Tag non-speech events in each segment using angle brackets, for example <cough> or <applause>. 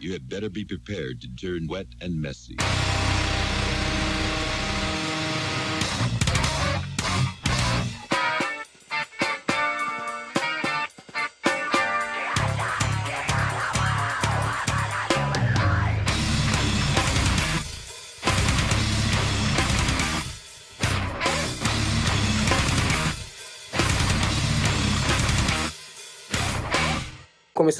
you had better be prepared to turn wet and messy.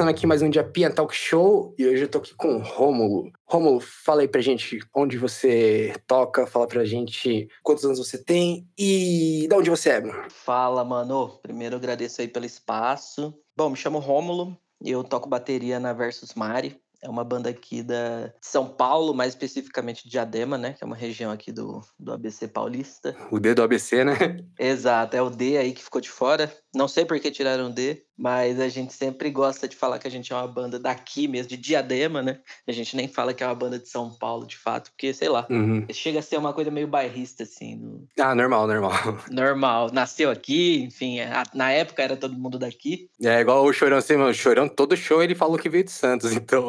Começando aqui mais um dia Pia Talk Show e hoje eu tô aqui com o Rômulo. Rômulo, fala aí pra gente onde você toca, fala pra gente quantos anos você tem e de onde você é, mano. Fala, mano. Primeiro eu agradeço aí pelo espaço. Bom, me chamo Rômulo, eu toco bateria na Versus Mari. É uma banda aqui da São Paulo, mais especificamente de Diadema, né? Que é uma região aqui do, do ABC paulista. O D do ABC, né? Exato, é o D aí que ficou de fora. Não sei por que tiraram D, mas a gente sempre gosta de falar que a gente é uma banda daqui mesmo, de Diadema, né? A gente nem fala que é uma banda de São Paulo, de fato, porque, sei lá, Uhum. chega a ser uma coisa meio bairrista, assim. no- Ah, normal, normal. <laughs> Normal, nasceu aqui, enfim, é, na época era todo mundo daqui. É igual o Chorão, assim, mano, o Chorão, todo show ele falou que veio de Santos, <laughs> então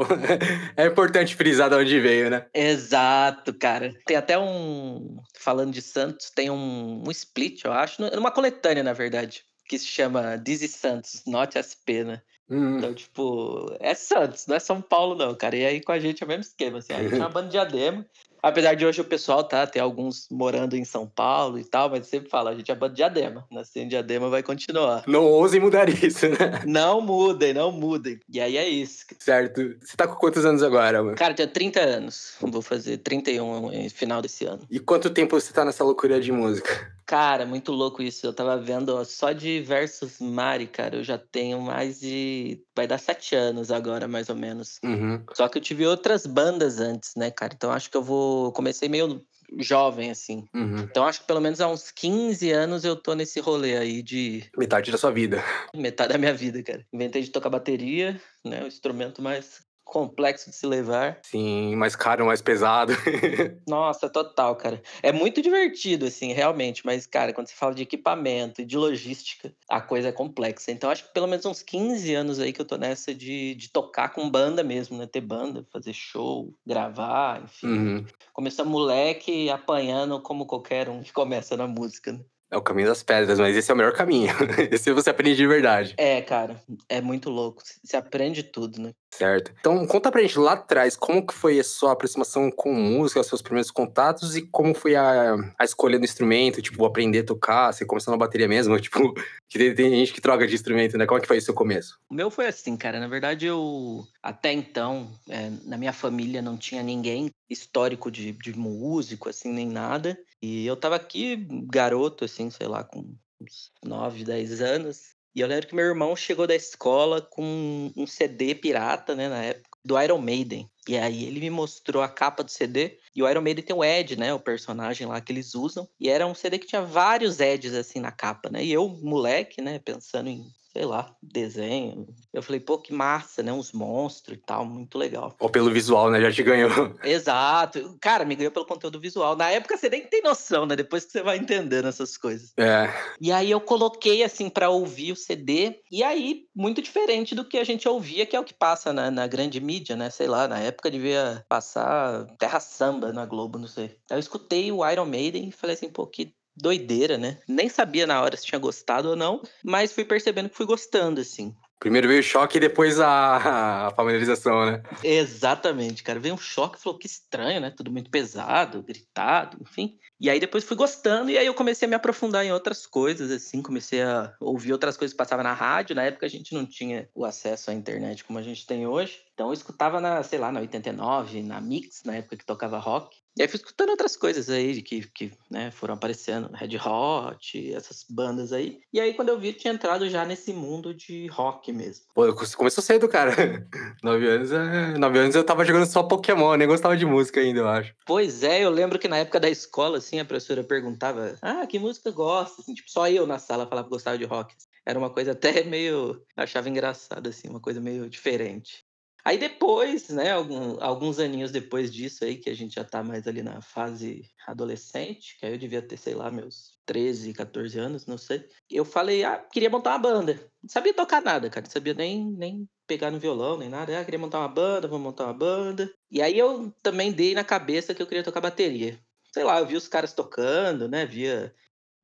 é importante frisar de onde veio, né? Exato, cara. Tem até um. Falando de Santos, tem um, um split, eu acho, numa coletânea, na verdade, que se chama is Santos, Not as Pena. Hum. Então, tipo, é Santos, não é São Paulo, não, cara. E aí com a gente é o mesmo esquema, assim. A gente é uma banda de diadema. Apesar de hoje o pessoal, tá? Tem alguns morando em São Paulo e tal, mas sempre fala, a gente é banda de diadema. Nasceu em diadema, vai continuar. Não ousem mudar isso, né? Não mudem, não mudem. E aí é isso. Certo. Você tá com quantos anos agora, mano? Cara, eu tenho 30 anos. Vou fazer 31 no final desse ano. E quanto tempo você tá nessa loucura de música? Cara, muito louco isso. Eu tava vendo ó, só de Versus Mari, cara. Eu já tenho mais de. Vai dar sete anos agora, mais ou menos. Uhum. Só que eu tive outras bandas antes, né, cara? Então acho que eu vou. Comecei meio jovem, assim. Uhum. Então acho que pelo menos há uns 15 anos eu tô nesse rolê aí de Metade da sua vida. <laughs> metade da minha vida, cara. Inventei de tocar bateria, né? O instrumento mais complexo de se levar. Sim, mais caro, mais pesado. <laughs> Nossa, total, cara. É muito divertido, assim, realmente. Mas, cara, quando você fala de equipamento e de logística, a coisa é complexa. Então, acho que pelo menos uns 15 anos aí que eu tô nessa de, de tocar com banda mesmo, né? Ter banda, fazer show, gravar, enfim. Uhum. Começar moleque apanhando como qualquer um que começa na música, né? É o caminho das pedras, mas esse é o melhor caminho. <laughs> Esse você aprende de verdade. É, cara, é muito louco. Você aprende tudo, né? Certo. Então, conta pra gente lá atrás, como que foi a sua aproximação com música, os seus primeiros contatos e como foi a, a escolha do instrumento, tipo, aprender a tocar, você começou na bateria mesmo, <laughs> tipo, que tem, tem gente que troca de instrumento, né? Como é que foi o seu começo? O meu foi assim, cara. Na verdade, eu até então, é, na minha família não tinha ninguém histórico de, de músico, assim, nem nada. E eu tava aqui, garoto, assim, sei lá, com uns 9, 10 anos. E eu lembro que meu irmão chegou da escola com um CD pirata, né, na época, do Iron Maiden. E aí ele me mostrou a capa do CD. E o Iron Maiden tem o Ed, né? O personagem lá que eles usam. E era um CD que tinha vários Eds assim na capa, né? E eu, moleque, né, pensando em, sei lá, desenho. Eu falei, pô, que massa, né? Uns monstros e tal, muito legal. Ou pelo visual, né? Já te ganhou. Exato. Cara, me ganhou pelo conteúdo visual. Na época você nem tem noção, né? Depois que você vai entendendo essas coisas. É. E aí eu coloquei assim pra ouvir o CD, e aí muito diferente do que a gente ouvia, que é o que passa na, na grande mídia, né? Sei lá, na época devia passar Terra Samba na Globo, não sei. Aí eu escutei o Iron Maiden e falei assim, pô, que doideira, né? Nem sabia na hora se tinha gostado ou não, mas fui percebendo que fui gostando, assim. Primeiro veio o choque e depois a, <laughs> a familiarização, né? Exatamente, cara. Veio um choque, falou que estranho, né? Tudo muito pesado, gritado, enfim. E aí depois fui gostando, e aí eu comecei a me aprofundar em outras coisas, assim, comecei a ouvir outras coisas que passavam na rádio. Na época a gente não tinha o acesso à internet como a gente tem hoje. Então eu escutava na, sei lá, na 89, na Mix, na época que tocava rock. E aí fui escutando outras coisas aí que, que né, foram aparecendo, Red Hot, essas bandas aí. E aí quando eu vi, eu tinha entrado já nesse mundo de rock mesmo. Pô, começou cedo, cara. <laughs> Nove anos, é... Nove anos eu tava jogando só Pokémon, nem gostava de música ainda, eu acho. Pois é, eu lembro que na época da escola, assim, a professora perguntava, ah, que música gosta? Assim, tipo, só eu na sala falava que gostava de rock. Era uma coisa até <laughs> meio. Eu achava engraçado, assim, uma coisa meio diferente. Aí depois, né, alguns aninhos depois disso aí, que a gente já tá mais ali na fase adolescente, que aí eu devia ter, sei lá, meus 13, 14 anos, não sei. Eu falei, ah, queria montar uma banda. Não sabia tocar nada, cara. Não sabia nem, nem pegar no violão, nem nada. Ah, queria montar uma banda, vou montar uma banda. E aí eu também dei na cabeça que eu queria tocar bateria. Sei lá, eu vi os caras tocando, né? Via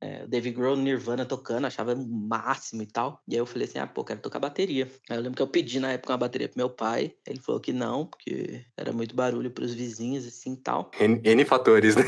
é, o Dave Grohl Nirvana tocando, achava o máximo e tal. E aí eu falei assim, ah, pô, quero tocar bateria. Aí eu lembro que eu pedi na época uma bateria pro meu pai, ele falou que não, porque era muito barulho pros vizinhos, assim, e tal. N, N fatores, né?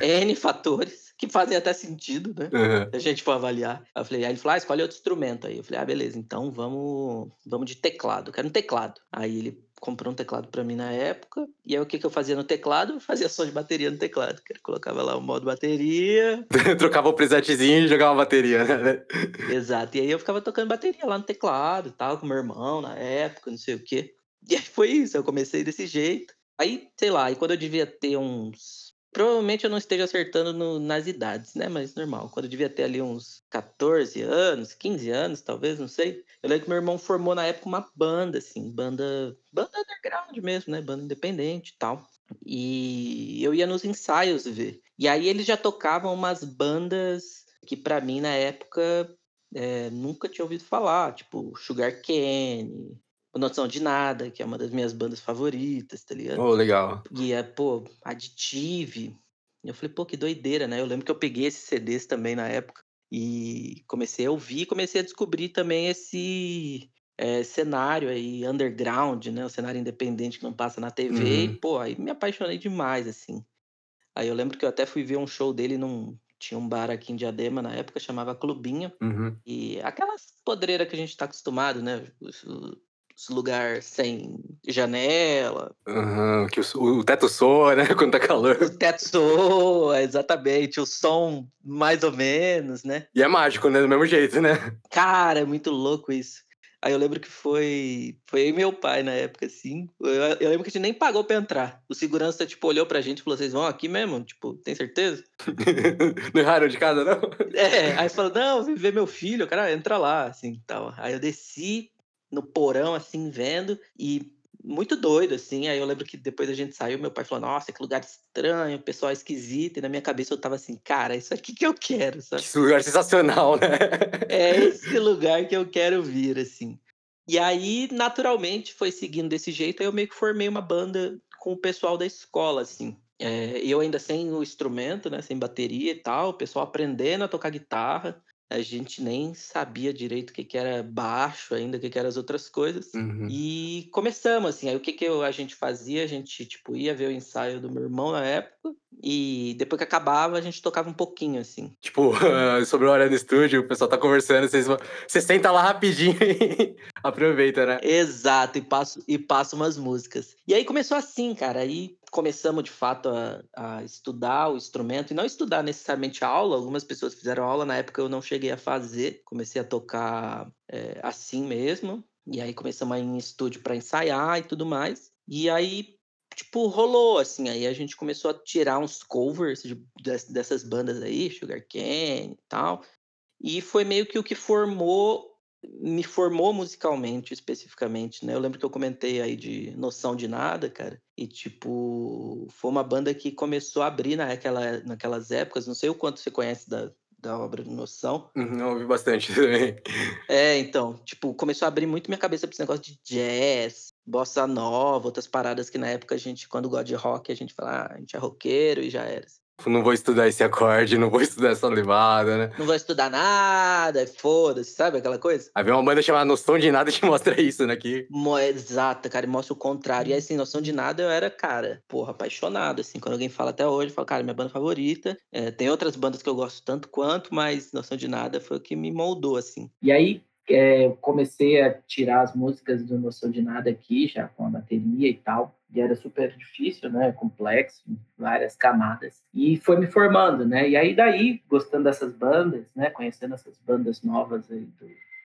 N fatores, que fazem até sentido, né? Uhum. Se a gente for avaliar. Aí eu falei, aí ele falou, ah, escolhe outro instrumento aí. Eu falei, ah, beleza, então vamos, vamos de teclado, quero um teclado. Aí ele comprou um teclado para mim na época. E aí o que, que eu fazia no teclado? Eu <laughs> fazia som de bateria no teclado. Eu colocava lá o modo bateria. <laughs> Trocava o presetezinho e jogava bateria, né? Exato. E aí eu ficava tocando bateria lá no teclado tal, com meu irmão na época, não sei o quê. <laughs> E aí foi isso, eu comecei desse jeito. Aí, sei lá, e quando eu devia ter uns Provavelmente eu não esteja acertando no, nas idades, né? Mas normal. Quando eu devia ter ali uns 14 anos, 15 anos, talvez, não sei. Eu lembro que meu irmão formou na época uma banda, assim, banda. Banda underground mesmo, né? Banda independente e tal. E eu ia nos ensaios ver. E aí eles já tocavam umas bandas que, para mim, na época, é, nunca tinha ouvido falar, tipo Sugar Cane, Noção de Nada, que é uma das minhas bandas favoritas, tá ligado? Oh, legal. E é, pô, Additive. Eu falei, pô, que doideira, né? Eu lembro que eu peguei esses CDs também na época e comecei a ouvir, comecei a descobrir também esse é, cenário aí, underground, né? O cenário independente que não passa na TV. Uhum. E, pô, aí me apaixonei demais, assim. Aí eu lembro que eu até fui ver um show dele num. Tinha um bar aqui em Diadema na época, chamava Clubinha. Uhum. E aquelas podreiras que a gente tá acostumado, né? Lugar sem janela. Uhum, que o, o, teto soa, né? <laughs> Quando tá calor. O teto soa, exatamente. O som, mais ou menos, né? E é mágico, né? Do mesmo jeito, né? Cara, é muito louco isso. Aí eu lembro que foi foi aí meu pai na época, assim. Eu, eu, lembro que a gente nem pagou pra entrar. O segurança, tipo, olhou pra gente e falou: vocês vão aqui mesmo? Tipo, tem certeza? <laughs> não erraram de casa, não? É, aí falou: não, ver meu filho, cara, entra lá, assim tal. Aí eu desci, no porão, assim, vendo, e muito doido, assim. Aí eu lembro que depois a gente saiu, meu pai falou: Nossa, que lugar estranho, pessoal esquisito. E na minha cabeça eu tava assim: Cara, isso aqui que eu quero, sabe? Que lugar sensacional, né? É <laughs> esse lugar que eu quero vir, assim. E aí, naturalmente, foi seguindo desse jeito. Aí eu meio que formei uma banda com o pessoal da escola, assim. É, eu ainda sem o instrumento, né? Sem bateria e tal, o pessoal aprendendo a tocar guitarra a gente nem sabia direito o que, que era baixo ainda, o que, que eram as outras coisas. Uhum. E começamos, assim. Aí o que, que eu, a gente fazia? A gente, tipo, ia ver o ensaio do meu irmão na época. E depois que acabava, a gente tocava um pouquinho, assim. Tipo, <laughs> sobre a hora do estúdio, o pessoal tá conversando, vocês. Você senta lá rapidinho <laughs> e aproveita, né? Exato, e passa, e passa umas músicas. E aí começou assim, cara. Aí começamos de fato a, a, estudar o instrumento e não estudar necessariamente aula. Algumas pessoas fizeram aula na época eu não cheguei a fazer. Comecei a tocar é, assim mesmo. E aí começamos a ir em estúdio para ensaiar e tudo mais. E aí tipo rolou assim. Aí a gente começou a tirar uns covers de, dessas bandas aí, Sugar Cane e tal. E foi meio que o que formou me formou musicalmente, especificamente, né? Eu lembro que eu comentei aí de Noção de Nada, cara. E, tipo, foi uma banda que começou a abrir naquela, naquelas épocas. Não sei o quanto você conhece da, da obra de Noção. Uhum, ouvi bastante <laughs> também. É, então, tipo, começou a abrir muito minha cabeça pra esse negócio de jazz, bossa nova, outras paradas que na época a gente, quando gosta de rock, a gente fala, ah, a gente é roqueiro e já era. Não vou estudar esse acorde, não vou <laughs> estudar essa levada, né? Não vou estudar nada, foda-se, sabe aquela coisa? Aí vem uma banda chamada Noção de Nada que <laughs> mostra isso, né? Que... Exata, cara, e mostra o contrário. E assim, Noção de Nada eu era, cara, porra, apaixonado, assim. Quando alguém fala até hoje, eu falo, cara, minha banda favorita. É, tem outras bandas que eu gosto tanto quanto, mas Noção de Nada foi o que me moldou, assim. E aí, é, comecei a tirar as músicas do Noção de Nada aqui, já com a bateria e tal e era super difícil, né, complexo, várias camadas, e foi me formando, né, e aí daí, gostando dessas bandas, né, conhecendo essas bandas novas aí do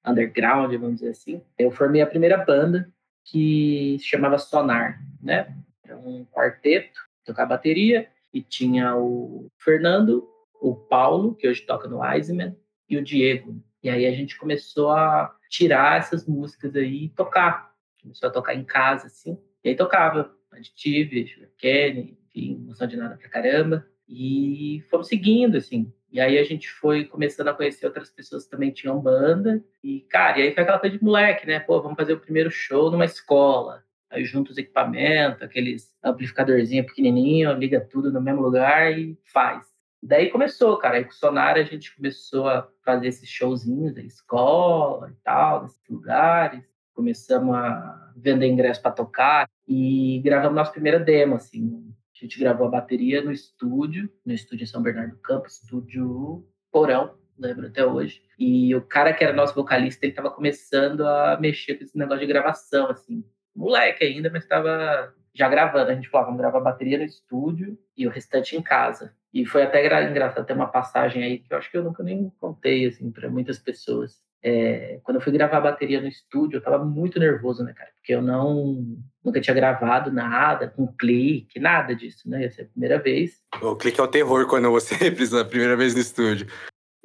underground, vamos dizer assim, eu formei a primeira banda que se chamava Sonar, né, era um quarteto, tocar bateria, e tinha o Fernando, o Paulo, que hoje toca no Eisenman, e o Diego, e aí a gente começou a tirar essas músicas aí e tocar, começou a tocar em casa, assim. E aí tocava Additive, Kenny, enfim, noção de nada pra caramba. E fomos seguindo, assim. E aí a gente foi começando a conhecer outras pessoas que também tinham banda. E, cara, e aí foi aquela coisa de moleque, né? Pô, vamos fazer o primeiro show numa escola. Aí junta os equipamentos, aqueles amplificadorzinho pequenininho, liga tudo no mesmo lugar e faz. Daí começou, cara. Aí com o Sonar a gente começou a fazer esses showzinhos da escola e tal, nesses lugares. Começamos a vender ingresso para tocar e gravamos nossa primeira demo, assim. A gente gravou a bateria no estúdio, no estúdio São Bernardo do Campo, estúdio Porão, lembro até hoje. E o cara que era nosso vocalista, ele estava começando a mexer com esse negócio de gravação, assim. Moleque ainda, mas estava já gravando. A gente falou, ah, vamos gravar a bateria no estúdio e o restante em casa. E foi até engraçado ter uma passagem aí que eu acho que eu nunca nem contei, assim, para muitas pessoas. É, quando eu fui gravar a bateria no estúdio, eu tava muito nervoso, né, cara? Porque eu não nunca tinha gravado nada, com clique, nada disso, né? Ia ser a primeira vez. O clique é o terror quando você <laughs> precisa a primeira vez no estúdio.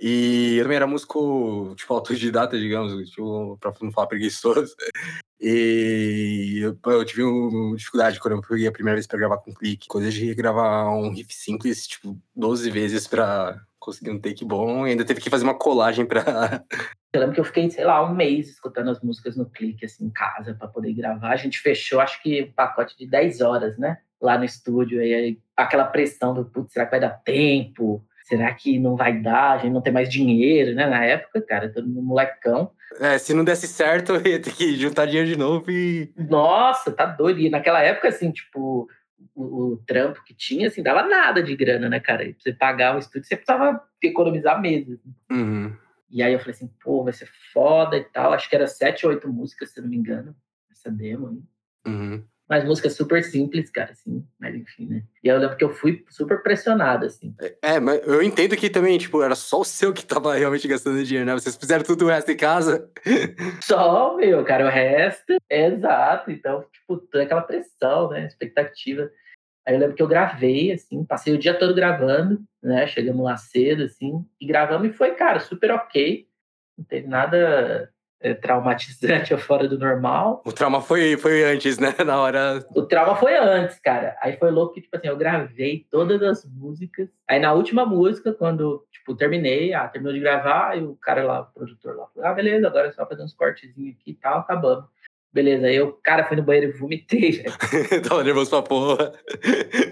E eu também era músico, tipo, autodidata, digamos, tipo, pra não falar preguiçoso. <laughs> E eu, eu tive uma dificuldade quando eu peguei a primeira vez pra gravar com clique. Coisa de gravar um riff simples, tipo, 12 vezes pra conseguir um take bom. E ainda teve que fazer uma colagem pra. <laughs> Eu lembro que eu fiquei, sei lá, um mês escutando as músicas no clique, assim, em casa, pra poder gravar. A gente fechou, acho que um pacote de 10 horas, né? Lá no estúdio. E aí, aquela pressão do, putz, será que vai dar tempo? será que não vai dar? A gente não tem mais dinheiro, né? Na época, cara, todo mundo molecão. É, se não desse certo, eu ia ter que juntar dinheiro de novo e. Nossa, tá doido. E naquela época, assim, tipo, o, o, trampo que tinha, assim, dava nada de grana, né, cara? E pra você pagar um estúdio, você precisava economizar mesmo. Uhum. E aí eu falei assim, pô, vai ser foda e tal. Acho que era sete ou oito músicas, se não me engano, essa demo aí. Uhum. Mas música super simples, cara, assim, mas enfim, né? E eu lembro que eu fui super pressionado, assim. É, mas eu entendo que também, tipo, era só o seu que tava realmente gastando dinheiro, né? Vocês fizeram tudo o resto em casa. <laughs> Só, meu, cara, o resto, é exato. Então, tipo, toda aquela pressão, né? Expectativa. Aí eu lembro que eu gravei, assim, passei o dia todo gravando, né? Chegamos lá cedo, assim, e gravamos e foi, cara, super ok. Não teve nada é, traumatizante <laughs> ou fora do normal. O trauma foi, foi antes, né? <laughs> Na hora. O trauma foi antes, cara. Aí foi louco que, tipo assim, eu gravei todas as músicas. Aí na última música, quando, tipo, terminei, ah, terminou de gravar, e o cara lá, o produtor lá, falou: ah, beleza, agora é só fazer uns cortezinhos aqui e tal, acabamos. Beleza, aí eu, cara, fui no banheiro e vomitei, <laughs> velho. tava nervoso pra porra.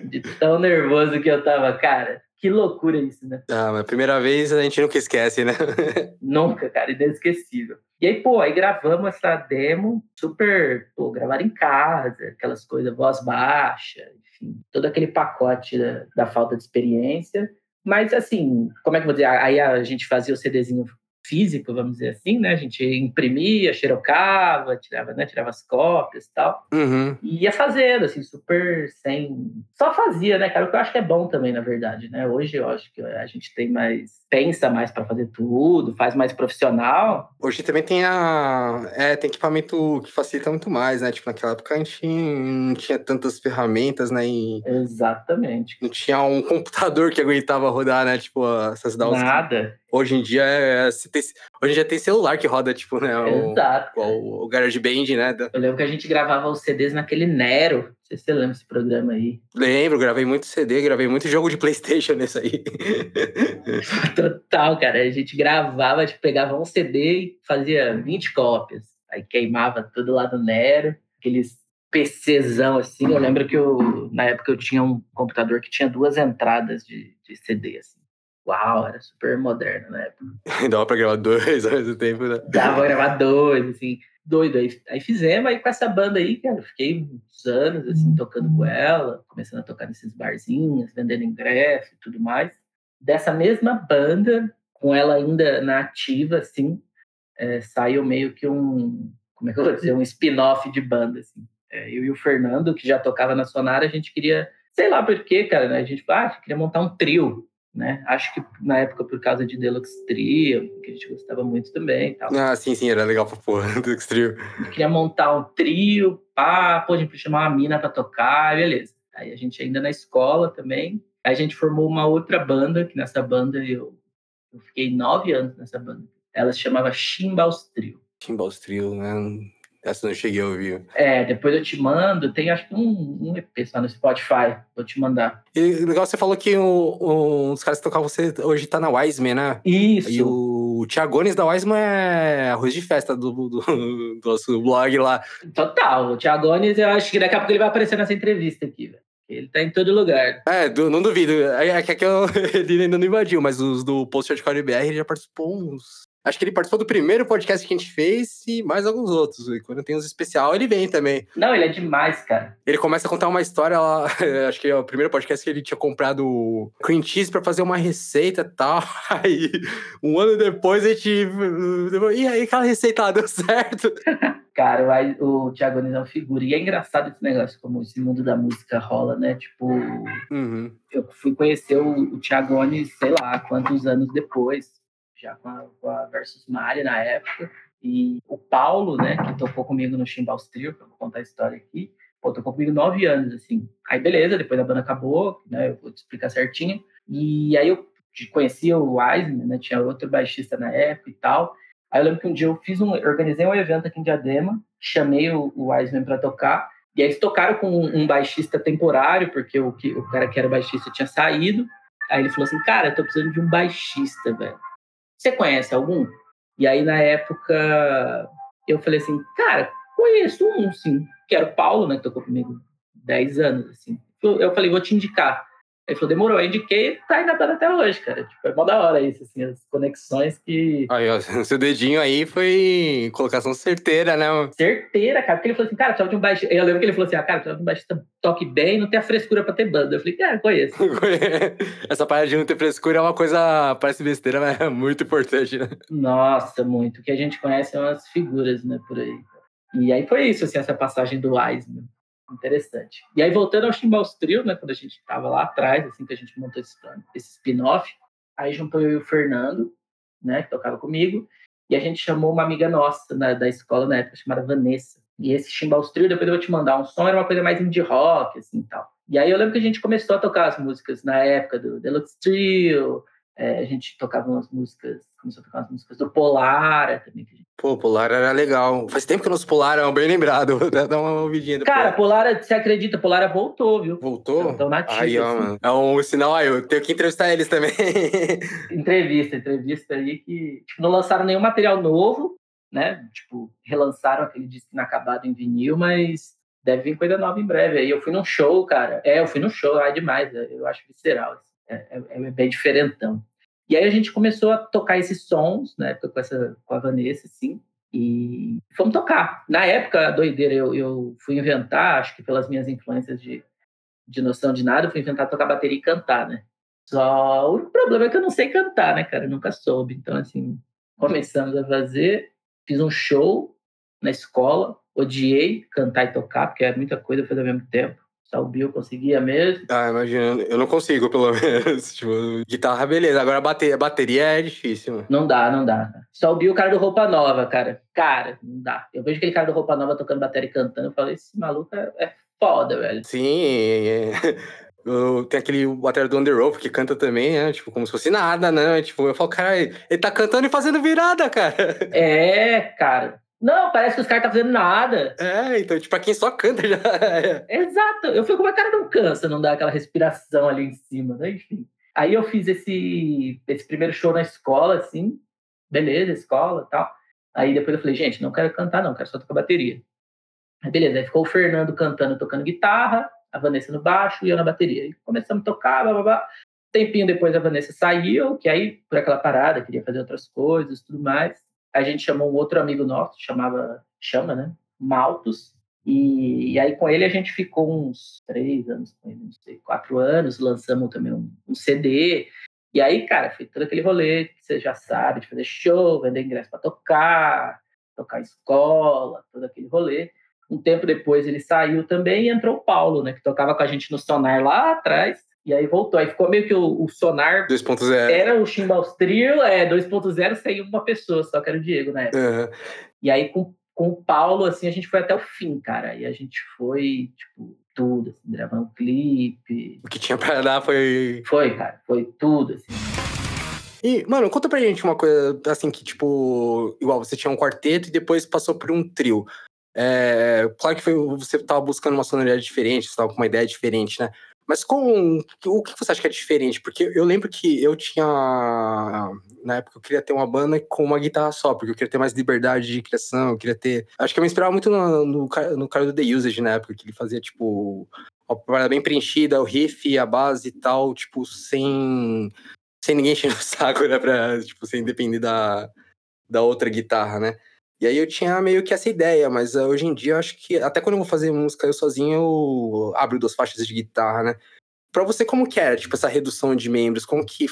De tão nervoso que eu tava, cara. Que loucura isso, né? Ah, mas a primeira vez a gente nunca esquece, né? <laughs> nunca, cara, inesquecível. E aí, pô, aí gravamos essa demo super, pô, gravar em casa, aquelas coisas, voz baixa, enfim, todo aquele pacote da, da falta de experiência. Mas, assim, como é que eu vou dizer? Aí a gente fazia o CDzinho físico, vamos dizer assim, né? A gente imprimia, xerocava, tirava, né? Tirava as cópias e tal. Uhum. E ia fazendo, assim, super sem... Só fazia, né, cara? O que eu acho que é bom também, na verdade, né? Hoje eu acho que a gente tem mais... Pensa mais para fazer tudo, faz mais profissional. Hoje também tem a... É, tem equipamento que facilita muito mais, né? Tipo, naquela época a gente não tinha tantas ferramentas, né? E... Exatamente. Não tinha um computador que aguentava rodar, né? Tipo, essas DAOs. Nada. Hoje em dia, é, tem, hoje dia tem celular que roda, tipo, né? O, Exato. O, o GarageBand, né? Eu lembro que a gente gravava os CDs naquele Nero. Não sei se você lembra desse programa aí. Lembro, gravei muito CD, gravei muito jogo de Playstation nesse aí. <laughs> Total, cara. A gente gravava, tipo, pegava um CD e fazia 20 cópias. Aí queimava tudo lá no Nero. Aqueles PCzão assim. Eu lembro que eu, na época eu tinha um computador que tinha duas entradas de, de CD, assim. Uau, era super moderno na época. <laughs> Dava pra gravar dois ao mesmo tempo, né? Dava pra gravar dois, assim, doido. Aí, aí fizemos, aí com essa banda aí, cara, fiquei muitos anos, assim, tocando com ela, começando a tocar nesses barzinhos, vendendo ingresso e tudo mais. Dessa mesma banda, com ela ainda na ativa, assim, é, saiu meio que um, como é que eu vou dizer, um spin-off de banda, assim. É, eu e o Fernando, que já tocava na Sonara, a gente queria, sei lá por quê, cara, né? A gente, ah, a gente queria montar um trio né? Acho que na época por causa de Deluxe Trio, que a gente gostava muito também tal. Ah, sim, sim, era legal pra porra, <laughs> Deluxe Trio. queria montar um trio, pá, pô, a gente chamar uma mina pra tocar, beleza. Aí a gente ainda na escola também, aí a gente formou uma outra banda, que nessa banda eu, eu fiquei nove anos nessa banda. Ela se chamava Chimbaus Trio. Chimbaus Trio, né? Essa não cheguei a ouvir. É, depois eu te mando. Tem acho que um, um EP só no Spotify. Vou te mandar. E legal, você falou que o, o, os caras que tocavam você hoje tá na Wiseman, né? Isso. E o Thiagones da Wiseman é arroz de festa do, do, do <laughs> nosso blog lá. Total. O Thiagones, eu acho que daqui a pouco ele vai aparecer nessa entrevista aqui, velho. Ele tá em todo lugar. É, do, não duvido. É, é que eu, <laughs> ele ainda não invadiu, mas os do Post Hardcore BR ele já participou uns. Acho que ele participou do primeiro podcast que a gente fez e mais alguns outros. E quando tem uns especial, ele vem também. Não, ele é demais, cara. Ele começa a contar uma história lá. <laughs> Acho que é o primeiro podcast que ele tinha comprado cream cheese pra fazer uma receita e tal. <laughs> Aí, um ano depois, a gente. E aí, aquela receita lá deu certo. <laughs> Cara, o, o Thiago Nunes é uma figura. E é engraçado esse negócio, como esse mundo da música rola, né? Tipo, Uhum. eu fui conhecer o, o Thiago Nunes, sei lá, quantos anos depois, já com a, com a Versus Mari na época. E o Paulo, né, que tocou comigo no Chimbals Trio, pra eu contar a história aqui, pô, tocou comigo nove anos, assim. Aí, beleza, depois a banda acabou, né, eu vou te explicar certinho. E aí eu conhecia o Wiseman, né, tinha outro baixista na época e tal. Aí eu lembro que um dia eu fiz um, organizei um evento aqui em Diadema, chamei o, o Wiseman para tocar, e aí eles tocaram com um, um baixista temporário, porque o, que, o cara que era baixista tinha saído. Aí ele falou assim, cara, eu tô precisando de um baixista, velho. Você conhece algum? E aí, na época, eu falei assim, cara, conheço um, sim. Que era o Paulo, né, que tocou comigo 10 anos, assim. Eu falei, vou te indicar. Ele falou, demorou. Eu indiquei, tá aí na banda até hoje, cara. Tipo, é mó da hora isso, assim, as conexões que... Aí, ó, <laughs> seu dedinho aí foi colocação certeira, né? Certeira, cara. Porque ele falou assim, cara, precisava de um baixista... Eu lembro que ele falou assim, ah, cara, precisava de um baixista toque bem não tem a frescura pra ter banda. Eu falei, cara, conheço. <laughs> Essa parada de não ter frescura é uma coisa, parece besteira, mas é muito importante, né? Nossa, muito. O que a gente conhece são as figuras, né, por aí. E aí foi isso, assim, essa passagem do Wiseman interessante. E aí, voltando ao Chimbals Trio, né, quando a gente estava lá atrás, assim, que a gente montou esse, esse spin-off, aí juntou eu e o Fernando, né, que tocava comigo, e a gente chamou uma amiga nossa na, da escola na época, chamada Vanessa. E esse Chimbals Trio, depois eu vou te mandar um som, era uma coisa mais indie rock, assim, tal. E aí eu lembro que a gente começou a tocar as músicas na época do Deluxe Trio, é, a gente tocava umas músicas, começou a tocar umas músicas do Polar também. Que a gente... Pô, Polar era legal. Faz tempo que nos Polar, é bem lembrado. <laughs> Dá uma ouvidinha. Cara, Polara, você acredita, Polara voltou, viu? Voltou? Então, nativo, aí, ó, assim. mano. É um sinal aí, eu tenho que entrevistar eles também. <laughs> entrevista, entrevista aí que tipo, não lançaram nenhum material novo, né? Tipo, relançaram aquele disco inacabado em vinil, mas deve vir coisa nova em breve. Aí eu fui num show, cara. É, eu fui num show, é demais. Eu acho visceral. É, é, é, bem diferentão. E aí a gente começou a tocar esses sons, né, com, essa, com a Vanessa, assim, e fomos tocar. Na época, doideira, eu, eu fui inventar, acho que pelas minhas influências de, de noção de nada, eu fui inventar tocar bateria e cantar, né. Só o problema é que eu não sei cantar, né, cara, eu nunca soube. Então, assim, começamos a fazer, fiz um show na escola, odiei cantar e tocar, porque é muita coisa fazer ao mesmo tempo. Só o Bill conseguia mesmo. Ah, imagina. Eu não consigo, pelo <laughs> menos. tipo, guitarra, beleza. Agora bateria, bateria é difícil. Mano. Não dá, não dá. Só o Bill, o cara do Roupa Nova, cara. Cara, não dá. Eu vejo aquele cara do Roupa Nova tocando bateria e cantando. Eu falo, esse maluco é, é foda, velho. Sim, é... <laughs> Tem aquele bateria do Underoath que canta também, né? Tipo, como se fosse nada, né? Tipo, eu falo, cara, ele tá cantando e fazendo virada, cara. É, cara. Não, parece que os caras tá fazendo nada. É, então, tipo, pra quem só canta já. <laughs> Exato. Eu fico, como a cara não cansa, não dá aquela respiração ali em cima, né? Enfim. Aí eu fiz esse, esse primeiro show na escola, assim, beleza, escola e tal. Aí depois eu falei, gente, não quero cantar, não, quero só tocar bateria. Aí beleza, aí ficou o Fernando cantando, tocando guitarra, a Vanessa no baixo e eu na bateria. Aí começamos a tocar, blá blá blá. Tempinho depois a Vanessa saiu, que aí, por aquela parada, queria fazer outras coisas tudo mais a gente chamou um outro amigo nosso, chamava, chama, né? Maltos. E, e, aí com ele a gente ficou uns três anos não sei, quatro anos, lançamos também um, um, CD. E aí, cara, foi todo aquele rolê que você já sabe, de fazer show, vender ingresso para tocar, tocar escola, todo aquele rolê. Um tempo depois ele saiu também e entrou o Paulo, né? Que tocava com a gente no Sonar lá atrás. E aí voltou. Aí ficou meio que o, o Sonar 2.0. era o Chimbals Trio, é 2.0 sem uma pessoa, só que era o Diego na época. Uhum. E aí com, com o Paulo, assim, a gente foi até o fim, cara. E a gente foi, tipo, tudo, assim, gravando um clipe. O que tinha pra dar foi. Foi, cara, foi tudo, assim. E, mano, conta pra gente uma coisa, assim, que, tipo, igual você tinha um quarteto e depois passou por um trio. É, claro que foi, você estava buscando uma sonoridade diferente, você estava com uma ideia diferente, né? Mas com o que você acha que é diferente? Porque eu lembro que eu tinha. Na época eu queria ter uma banda com uma guitarra só, porque eu queria ter mais liberdade de criação, eu queria ter. Acho que eu me inspirava muito no, no, no cara do The Usage na época, que ele fazia, tipo, uma parada bem preenchida, o riff, a base e tal, tipo, sem. Sem ninguém enchendo o saco, né? Pra, tipo, sem depender da, da outra guitarra, né? E aí eu tinha meio que essa ideia, mas uh, hoje em dia eu acho que até quando eu vou fazer música eu sozinho, eu abro duas faixas de guitarra, né? Pra você, como que é, tipo, essa redução de membros? Como que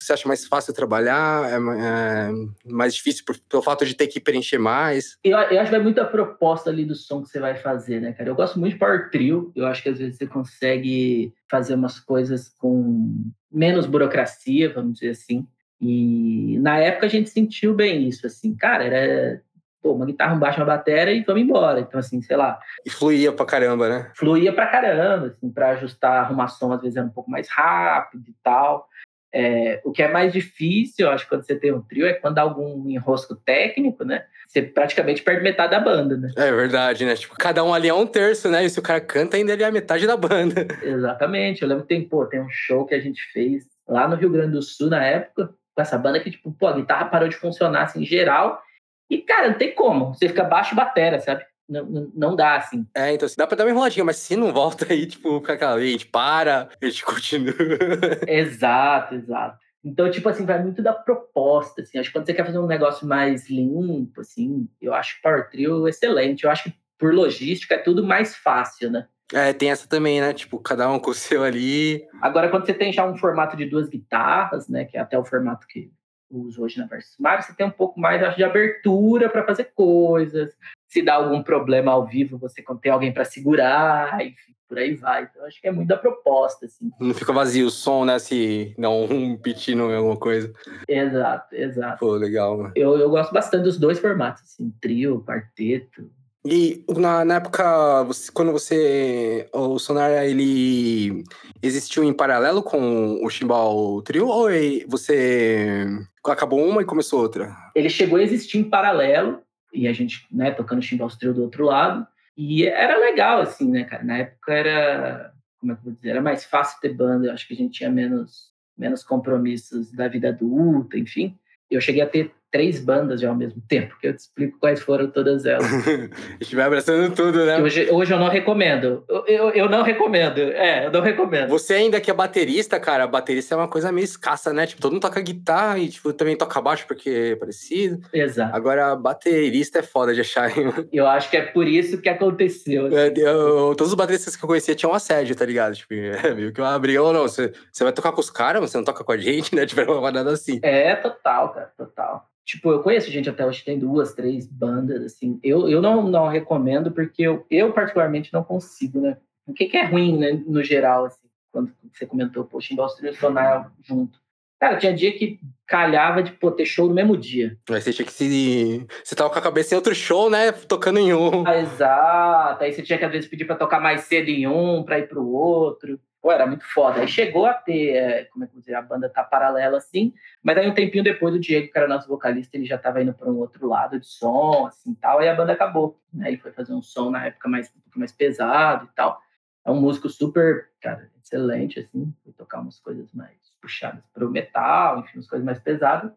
você acha mais fácil trabalhar? É, é mais difícil por, pelo fato de ter que preencher mais? Eu, eu acho que vai muito a proposta ali do som que você vai fazer, né, cara? Eu gosto muito de Power Trio. Eu acho que às vezes você consegue fazer umas coisas com menos burocracia, vamos dizer assim. E na época a gente sentiu bem isso, assim, cara, era pô, uma guitarra, um baixo, uma bateria e vamos embora. Então, assim, sei lá. E fluía pra caramba, né? Fluía pra caramba, assim, pra ajustar, arrumar som, às vezes era um pouco mais rápido e tal. É, o que é mais difícil, eu acho, quando você tem um trio, é quando há algum enrosco técnico, né? Você praticamente perde metade da banda, né? É verdade, né? Tipo, cada um ali é um terço, né? E se o cara canta, ainda ele é a metade da banda. <laughs> Exatamente. Eu lembro que tem, pô, tem um show que a gente fez lá no Rio Grande do Sul, na época, com essa banda que, tipo, pô, a guitarra parou de funcionar, assim, em geral, e, cara, não tem como. Você fica baixo batera, sabe? Não, não, não, dá, assim. É, então assim, dá pra dar uma enroladinha, mas se não volta aí, tipo, fica aquela, a gente para, a gente continua. <laughs> exato, exato. Então, tipo assim, vai muito da proposta, assim. Acho que quando você quer fazer um negócio mais limpo, assim, eu acho o Power Trio excelente. Eu acho que por logística é tudo mais fácil, né? É, tem essa também, né? Tipo, cada um com o seu ali. Agora, quando você tem já um formato de duas guitarras, né? Que é até o formato que uso hoje na Versus Mario, você tem um pouco mais acho, de abertura para fazer coisas. Se dá algum problema ao vivo, você tem alguém para segurar, enfim, por aí vai. Então, acho que é muito da proposta, assim. Não fica vazio o som, né? Se não um pitino em alguma coisa. Exato, exato. Pô, legal, mano. Eu, eu gosto bastante dos dois formatos, assim, trio, quarteto. E na, na época, você, quando você. O Sonar ele existiu em paralelo com o Chimbal Trio ou você acabou uma e começou outra? Ele chegou a existir em paralelo, e a gente, né, tocando Chimbal Trio do outro lado. E era legal, assim, né, cara? Na época era. Como é que eu vou dizer? Era mais fácil ter banda, eu acho que a gente tinha menos, menos compromissos da vida adulta, enfim. Eu cheguei a ter três bandas já ao mesmo tempo, que eu te explico quais foram todas elas. <laughs> a gente vai abraçando tudo, né? Hoje, hoje eu não recomendo. Eu, eu, eu, não recomendo. É, eu não recomendo. Você ainda que é baterista, cara, baterista é uma coisa meio escassa, né? Tipo, todo mundo toca guitarra e tipo, também toca baixo porque é parecido. Exato. Agora, baterista é foda de achar. <laughs> eu acho que é por isso que aconteceu. Assim. É, eu, todos os bateristas que eu conhecia tinham assédio, tá ligado? Tipo, <laughs> é meio que uma briga. Ou não, você, você vai tocar com os caras, mas você não toca com a gente, né? Tipo, uma nada assim. É, total, cara, total. Tipo, eu conheço gente até hoje que tem duas, três bandas, assim. Eu, eu não, não recomendo porque eu, eu particularmente não consigo, né? O que, que é ruim, né, no geral, assim, quando você comentou, poxa, indústria sonar junto. Cara, tinha dia que calhava de pô, ter show no mesmo dia. Aí você tinha que se. Você tava com a cabeça em outro show, né? Tocando em um. Ah, exato. Aí você tinha que, às vezes, pedir pra tocar mais cedo em um, pra ir pro outro. Pô, era muito foda. Aí chegou a ter, é, como é que eu dizer, a banda tá paralela assim, mas aí um tempinho depois o Diego, que era nosso vocalista, ele já tava indo para um outro lado de som, assim, tal, aí a banda acabou, né? Ele foi fazer um som na época mais, mais pesado e tal. É um músico super, cara, excelente, assim, foi tocar umas coisas mais puxadas pro metal, enfim, umas coisas mais pesadas.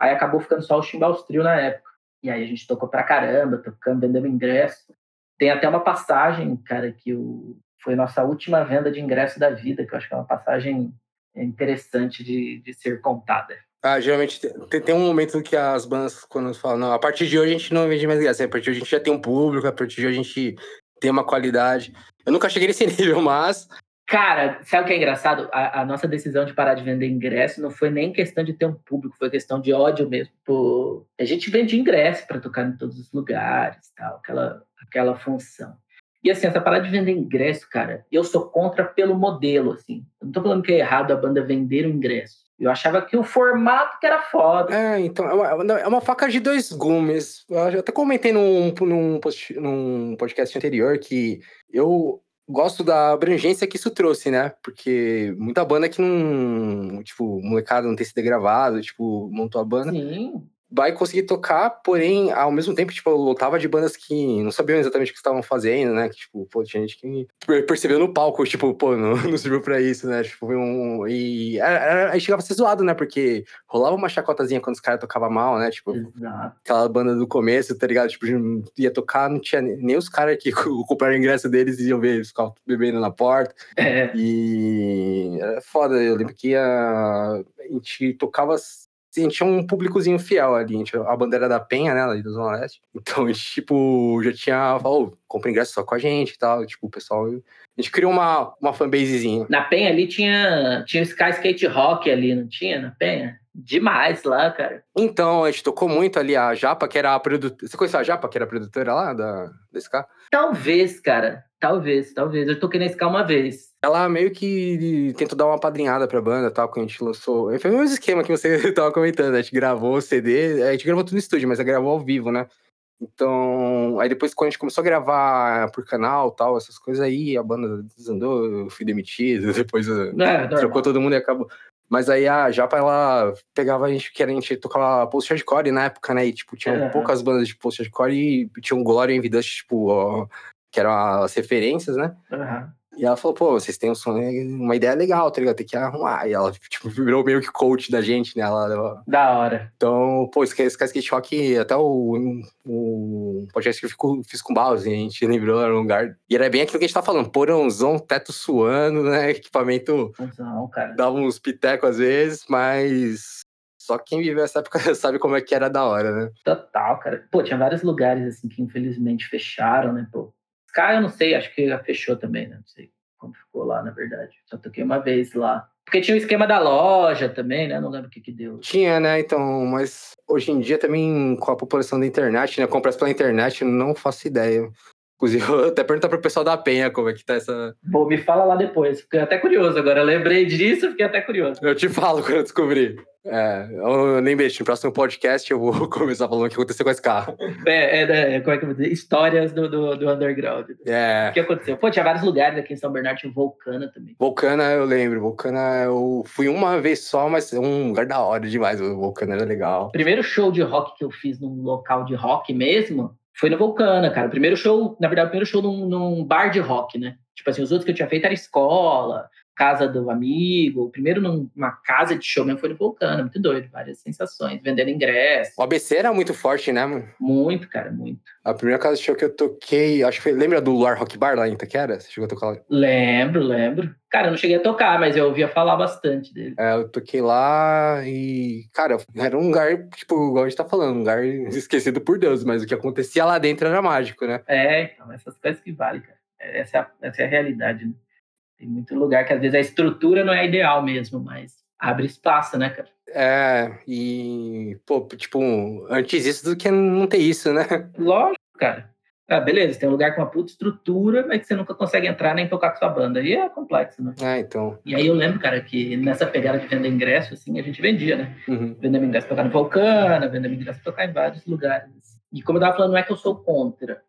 Aí acabou ficando só o Chimbal Trio na época. E aí a gente tocou pra caramba, tocando, vendendo ingresso. Tem até uma passagem, cara, que o, foi nossa última venda de ingresso da vida, que eu acho que é uma passagem interessante de, de ser contada. Ah, geralmente tem, tem, um momento que as bandas, quando falam, não, a partir de hoje a gente não vende mais ingresso, a partir de hoje a gente já tem um público, a partir de hoje a gente tem uma qualidade. Eu nunca cheguei nesse <laughs> nível, mas. Cara, sabe o que é engraçado? A, a, nossa decisão de parar de vender ingresso não foi nem questão de ter um público, foi questão de ódio mesmo. A gente vende ingresso para tocar em todos os lugares, tal, aquela, aquela função. E assim, essa parada de vender ingresso, cara, eu sou contra pelo modelo, assim. Eu não tô falando que é errado a banda vender o ingresso. Eu achava que o formato que era foda. É, então, é uma, é uma faca de dois gumes. Eu até comentei num, num, post, num podcast anterior que eu gosto da abrangência que isso trouxe, né? Porque muita banda que não. Tipo, molecada não tem sido gravado, tipo, montou a banda. Sim. Vai conseguir tocar, porém, ao mesmo tempo, tipo, eu lotava de bandas que não sabiam exatamente o que estavam fazendo, né? Que, tipo, pô, tinha gente que percebeu no palco, tipo, pô, não, <laughs> não serviu pra isso, né? Tipo, um. E aí chegava a ser zoado, né? Porque rolava uma chacotazinha quando os caras tocavam mal, né? Tipo, Exato. aquela banda do começo, tá ligado? Tipo, ia tocar, não tinha nem os caras que <laughs> compraram o ingresso deles iam ver, eles ficavam bebendo na porta. É, E era foda, eu lembro que a, a gente tocava. A gente tinha um públicozinho fiel ali, a, a bandeira da Penha, né, ali da Zona Leste. <laughs> Então a gente, tipo, já tinha. Falou, compra ingresso só com a gente e tal. Tipo, o pessoal. A gente criou uma, uma fanbasezinha. na Penha ali tinha, tinha o Sky Skate Rock ali, não tinha? Na Penha? Demais lá, cara. Então, a gente tocou muito ali a Japa, que era a produtora. Você conheceu a Japa, que era a produtora lá da, da SK? Talvez, cara. Talvez, talvez. Eu toquei na Ska uma vez. Ela meio que tentou dar uma padrinhada pra banda tal, quando a gente lançou. Foi o mesmo esquema que você <laughs> tava comentando. A gente gravou o CD, a gente gravou tudo no estúdio, mas a gravou ao vivo, né? Então, aí depois quando a gente começou a gravar por canal tal, essas coisas aí, a banda desandou, eu fui demitido, <laughs> depois eh, É, normal. trocou todo mundo e acabou. Mas aí a Japa, ela pegava a gente, que a gente tocava post-hardcore na época, né? E, tipo, tinha Aham. poucas bandas de post-hardcore e tinha um Glória e Dust, tipo, ó, que eram as referências, né? Aham. E ela falou, pô, vocês têm um som, uma ideia legal, tá ligado? Tem que arrumar. E ela, tipo, virou meio que coach da gente, né? Ela, Da hora. então, pô, esse Skate Rock, até o, o podcast que eu fico- fiz com o Bowser, a gente lembrou, era um lugar... E era bem aquilo que a gente tá falando, porãozão, teto suando, né? <laughs> Equipamento Não, cara. dava uns pitecos às vezes, mas... Só quem viveu essa época <laughs> sabe como é que era da hora, né? Total, cara. Pô, tinha vários lugares assim que infelizmente fecharam, né, pô. Sky eu não sei, acho que já fechou também, né? Não sei como ficou lá, na verdade. Só toquei uma vez lá. Porque tinha o esquema da loja também, né? Não lembro o que que deu. Tinha, né? Então, mas hoje em dia também com a população da internet, né? Compras pela internet, eu não faço ideia. Inclusive, <laughs> eu até perguntar pro pessoal da Penha como é que tá essa. Bom, me fala lá depois. Fiquei até curioso agora. Eu lembrei disso, fiquei até curioso. Eu te falo quando eu descobrir. É, eu lembrei, no próximo podcast eu vou <laughs> começar falando o que aconteceu com esse carro. É, é, é, como é que eu vou dizer? Histórias do, do, do underground. É. O que aconteceu? Pô, tinha vários lugares aqui em São Bernardo, tinha o Vulcana também. Vulcana eu lembro. Vulcana eu fui uma vez só, mas é um lugar da hora demais. O Vulcana era legal. Primeiro show de rock que eu fiz num local de rock mesmo foi no Vulcana, cara. O primeiro show, na verdade, o primeiro show num, num bar de rock, né? Tipo assim, os outros que eu tinha feito era escola, casa do amigo. Primeiro numa casa de show mesmo foi no Vulcana, muito doido, várias sensações, vendendo ingresso. O ABC era muito forte, né, mano? Muito, cara, muito. A primeira casa de show que eu toquei, acho que foi. Lembra do Luar Rock Bar lá em Itaquera? Você chegou a tocar lá? Lembro, lembro. Cara, eu não cheguei a tocar, mas eu ouvia falar bastante dele. É, eu toquei lá e, cara, era um lugar, tipo, igual a gente tá falando, um lugar <laughs> esquecido por Deus, mas o que acontecia lá dentro era mágico, né? É, então, essas coisas que valem, cara. Essa é a, essa é a realidade, né? Tem muito lugar que às vezes a estrutura não é ideal mesmo, mas abre espaço, né, cara? É, e, pô, tipo, antes isso do que não ter isso, né? Lógico, cara. Ah, beleza, tem um lugar com uma puta estrutura, mas que você nunca consegue entrar nem tocar com sua banda. Aí é complexo, né? É, então. E aí eu lembro, cara, que nessa pegada de vender ingresso, assim, a gente vendia, né? Uhum. Vendendo ingresso pra tocar no Vulcana, vendendo ingresso pra tocar em vários lugares. E como eu tava falando, não é que eu sou contra.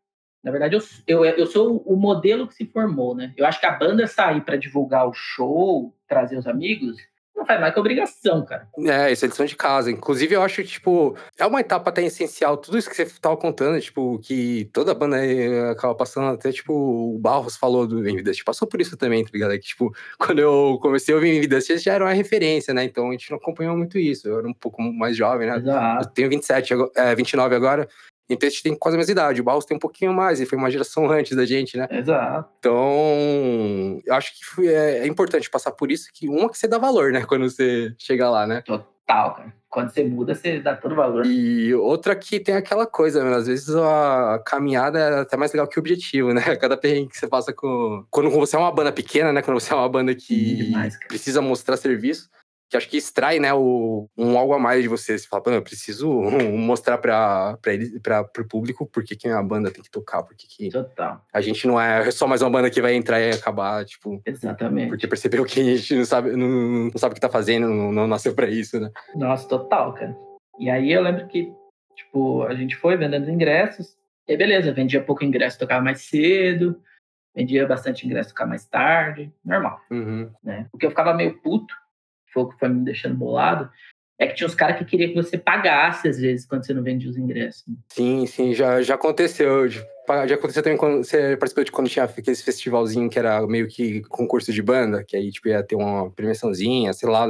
Na verdade, eu, eu, eu sou o modelo que se formou, né? Eu acho que a banda sair para divulgar o show, trazer os amigos, não faz mais que obrigação, cara. É, isso é lição de casa. Inclusive, eu acho que, tipo, é uma etapa até essencial. Tudo isso que você tava contando, tipo, que toda banda eh, acaba passando, até, tipo, o Barros falou do Envidust, passou por isso também, tá ligado? É Que, tipo, <laughs> quando eu comecei a ouvir Envidust, já era uma referência, né? Então a gente não acompanhou muito isso. Eu era um pouco mais jovem, né? Eu Exato. tenho 27, agora- é, 29 agora. Então a gente tem quase a mesma idade. O Barros tem um pouquinho mais, ele foi uma geração <laughs> antes da gente, né? Exato. Então, eu acho que foi- é, é importante passar por isso, que uma que você dá valor, né? <laughs> Quando você chega lá, né? Total, cara. Quando você muda, você dá todo valor. E outra que tem aquela coisa, né? às vezes a caminhada é até mais legal que o objetivo, né? <laughs> Cada perrengue que você passa com. Quando você é uma banda pequena, né? Quando você é uma banda que Demais, precisa mostrar serviço, que acho que extrai, né, o, um algo a mais de você. Você fala, "Pô, eu preciso <laughs> mostrar para para o público porque que a banda tem que tocar, porque que Total. a gente não é só mais uma banda que vai entrar e acabar, tipo. Exatamente. Porque percebeu que a gente não sabe, não, não sabe o que tá fazendo, não, não nasceu pra isso, né? Nossa, total, cara. E aí eu lembro que, tipo, a gente foi vendendo ingressos. E aí, beleza, vendia pouco ingresso, tocava mais cedo. Vendia bastante ingresso, tocava mais tarde. Normal. Uhum. né? O que eu ficava meio puto, foi o que foi me deixando bolado, é que tinha uns caras que queriam que você pagasse, às vezes, quando você não vendia os ingressos. né? Sim, sim, já, já aconteceu. de- Já aconteceu também quando você participou de quando tinha aquele festivalzinho que era meio que concurso de banda, que aí tipo, ia ter uma premiaçãozinha, sei lá.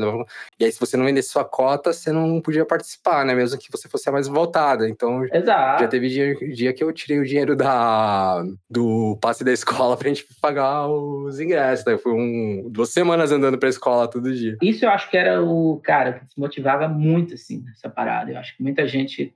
E aí, se você não vendesse sua cota, você não podia participar, né? Mesmo que você fosse a mais votada. Então, Exato. já teve dia, dia que eu tirei o dinheiro da, do passe da escola pra gente pagar os ingressos. Né? Foi um, duas semanas andando pra escola todo dia. Isso eu acho que era o, cara, que desmotivava muito, assim, essa parada. Eu acho que muita gente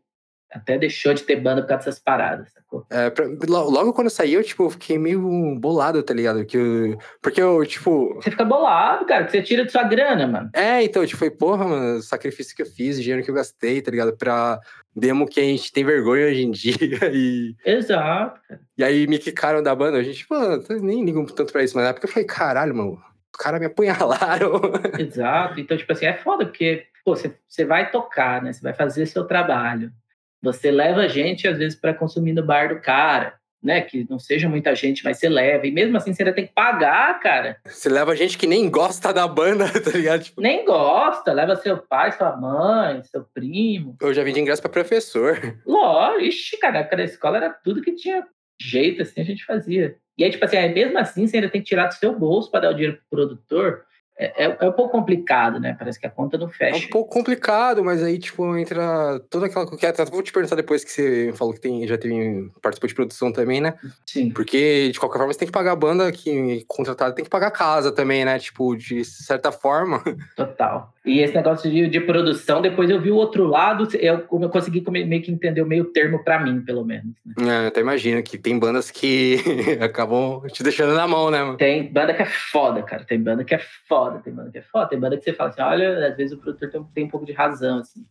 até deixou de ter banda por causa dessas paradas, sacou? É, pra- lo- logo quando eu saí, eu, tipo, fiquei meio bolado, tá ligado? Que eu- porque eu, tipo. Você fica bolado, cara, que você tira de sua grana, mano. É, então, tipo, foi, porra, mano, sacrifício que eu fiz, dinheiro que eu gastei, tá ligado? Pra demo que a gente tem vergonha hoje em dia. <laughs> E, Exato, e aí me quicaram da banda. A gente, pô, eu nem ligo tanto pra isso, mas na época eu falei, caralho, mano, os caras me apunhalaram. <laughs> Exato. Então, tipo assim, é foda, porque, pô, você vai tocar, né? Você vai fazer seu trabalho. Você leva gente, às vezes, para consumir no bar do cara, né? Que não seja muita gente, mas você leva. E mesmo assim, você ainda tem que pagar, cara. Você leva gente que nem gosta da banda, <laughs> tá ligado? Tipo, Nem gosta, leva seu pai, sua mãe, seu primo. eu já vendi ingresso pra professor. Lógico, ixi, cara, na escola era tudo que tinha jeito, assim, a gente fazia. E aí, tipo assim, aí mesmo assim, você ainda tem que tirar do seu bolso para dar o dinheiro pro produtor. É, é, é um pouco complicado, né? Parece que a conta não É fecha. um pouco complicado, mas aí, tipo, entra toda aquela. Vou te perguntar depois que você falou que tem, já teve, participou de produção também, né? Sim. Porque, de qualquer forma, você tem que pagar a banda que contratada, tem que pagar a casa também, né? Tipo, de certa forma. <laughs> Total. E esse negócio de, de produção, depois eu vi o outro lado, eu, eu consegui meio que entender o meio termo para mim, pelo menos. né? É, eu até imagino que tem bandas que <laughs> acabam te deixando na mão, né, mano? Tem banda que é foda, cara. Tem banda que é foda, tem banda que é foda. Tem banda que você fala assim, olha, às vezes o produtor tem, tem um pouco de razão, assim.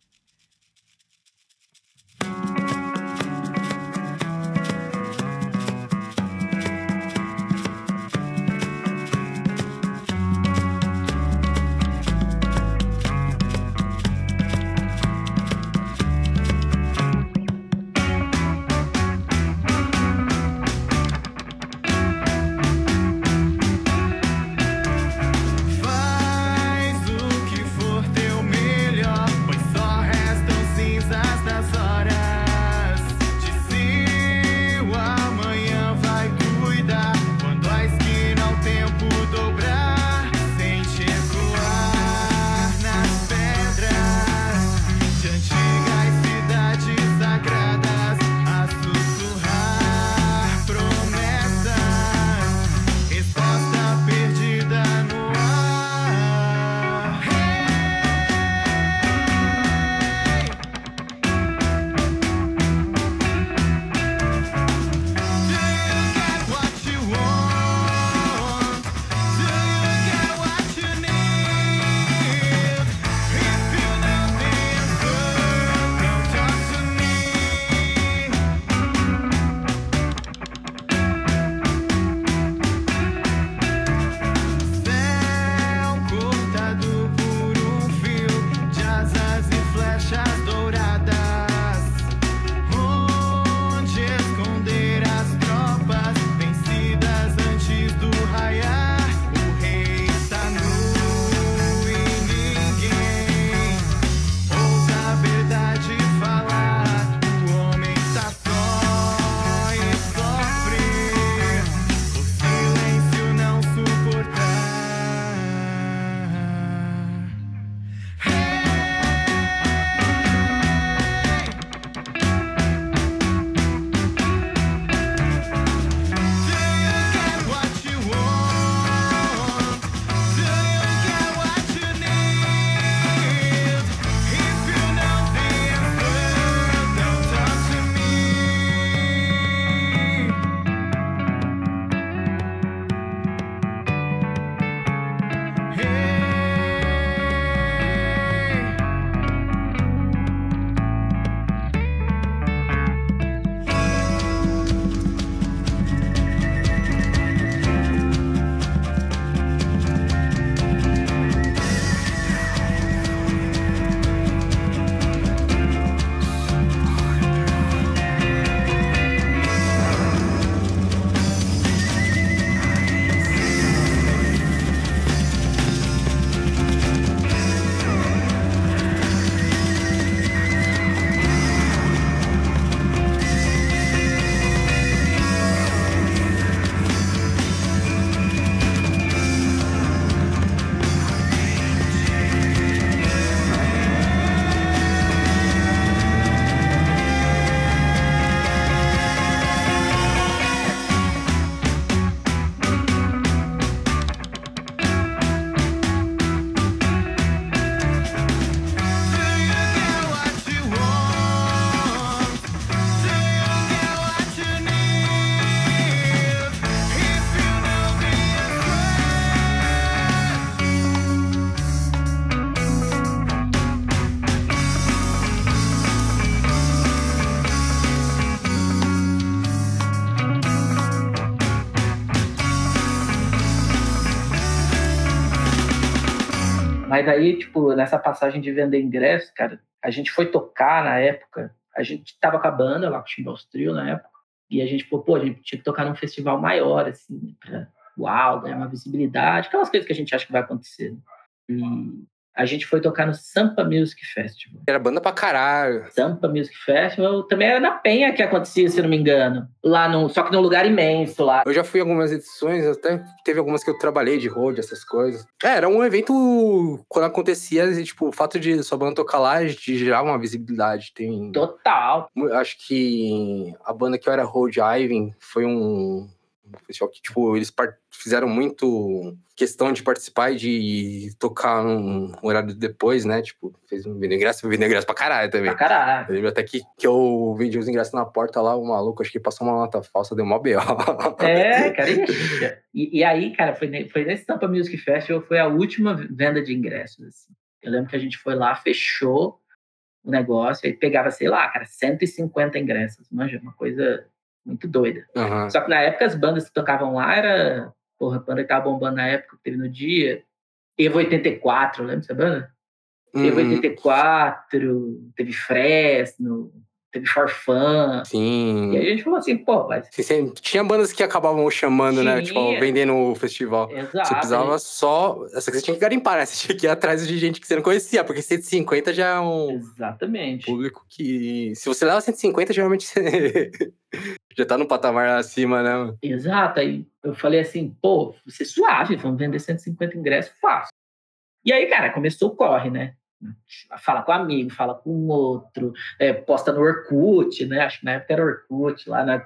Mas aí, tipo, nessa passagem de vender ingresso, cara, a gente foi tocar na época, a gente tava com a banda lá com o Chimbals Trio na época, e a gente falou, pô, a gente tinha que tocar num festival maior, assim, pra, uau, ganhar uma visibilidade, aquelas coisas que a gente acha que vai acontecer. Né? E a gente foi tocar no Sampa Music Festival. Era banda pra caralho. Sampa Music Festival também era na Penha que acontecia, se não me engano. Lá no, só que num lugar imenso lá. Eu já fui em algumas edições, até teve algumas que eu trabalhei de road, essas coisas. É, era um evento quando acontecia, e, tipo, o fato de sua banda tocar lá de gerar uma visibilidade. Tem. Total. Acho que a banda que eu era road Ivan foi um um festival que, tipo, eles fizeram muito questão de participar e de tocar um horário depois, né? Tipo, fez um vídeo ingresso, vídeo ingresso pra caralho também. Pra caralho. Eu lembro até que, que eu vendi os ingressos na porta lá, o maluco, acho que passou uma nota falsa, deu mó B.O. <laughs> É, cara, e, e aí, cara, foi, foi nesse Tampa Music Festival, foi a última venda de ingressos, assim. Eu lembro que a gente foi lá, fechou o negócio, aí pegava, sei lá, cara, 150 ingressos, manja, uma coisa muito doida. Uhum. Só que na época as bandas que tocavam lá era. Porra, a banda que tava bombando na época que teve no dia. Evo 84, lembra dessa banda? Uhum. Evo 84, teve Fresno, teve Farfã. Sim. E a gente falou assim, pô, mas. Sim, tinha bandas que acabavam chamando, tinha. né? Tipo, vendendo o festival. Exato. Você precisava só. Essa que você tinha que garimpar, né? Você tinha que ir atrás de gente que você não conhecia, porque 150 já é um. Exatamente. Público que. Se você leva 150, geralmente você. <laughs> já tá no patamar acima, né? Exato. Aí eu falei assim, pô, você é suave, vamos vender 150 ingressos fácil. E aí, cara, começou o corre, né? Fala com um amigo, fala com outro, é, posta no Orkut, né? Acho que na época era Orkut, lá na,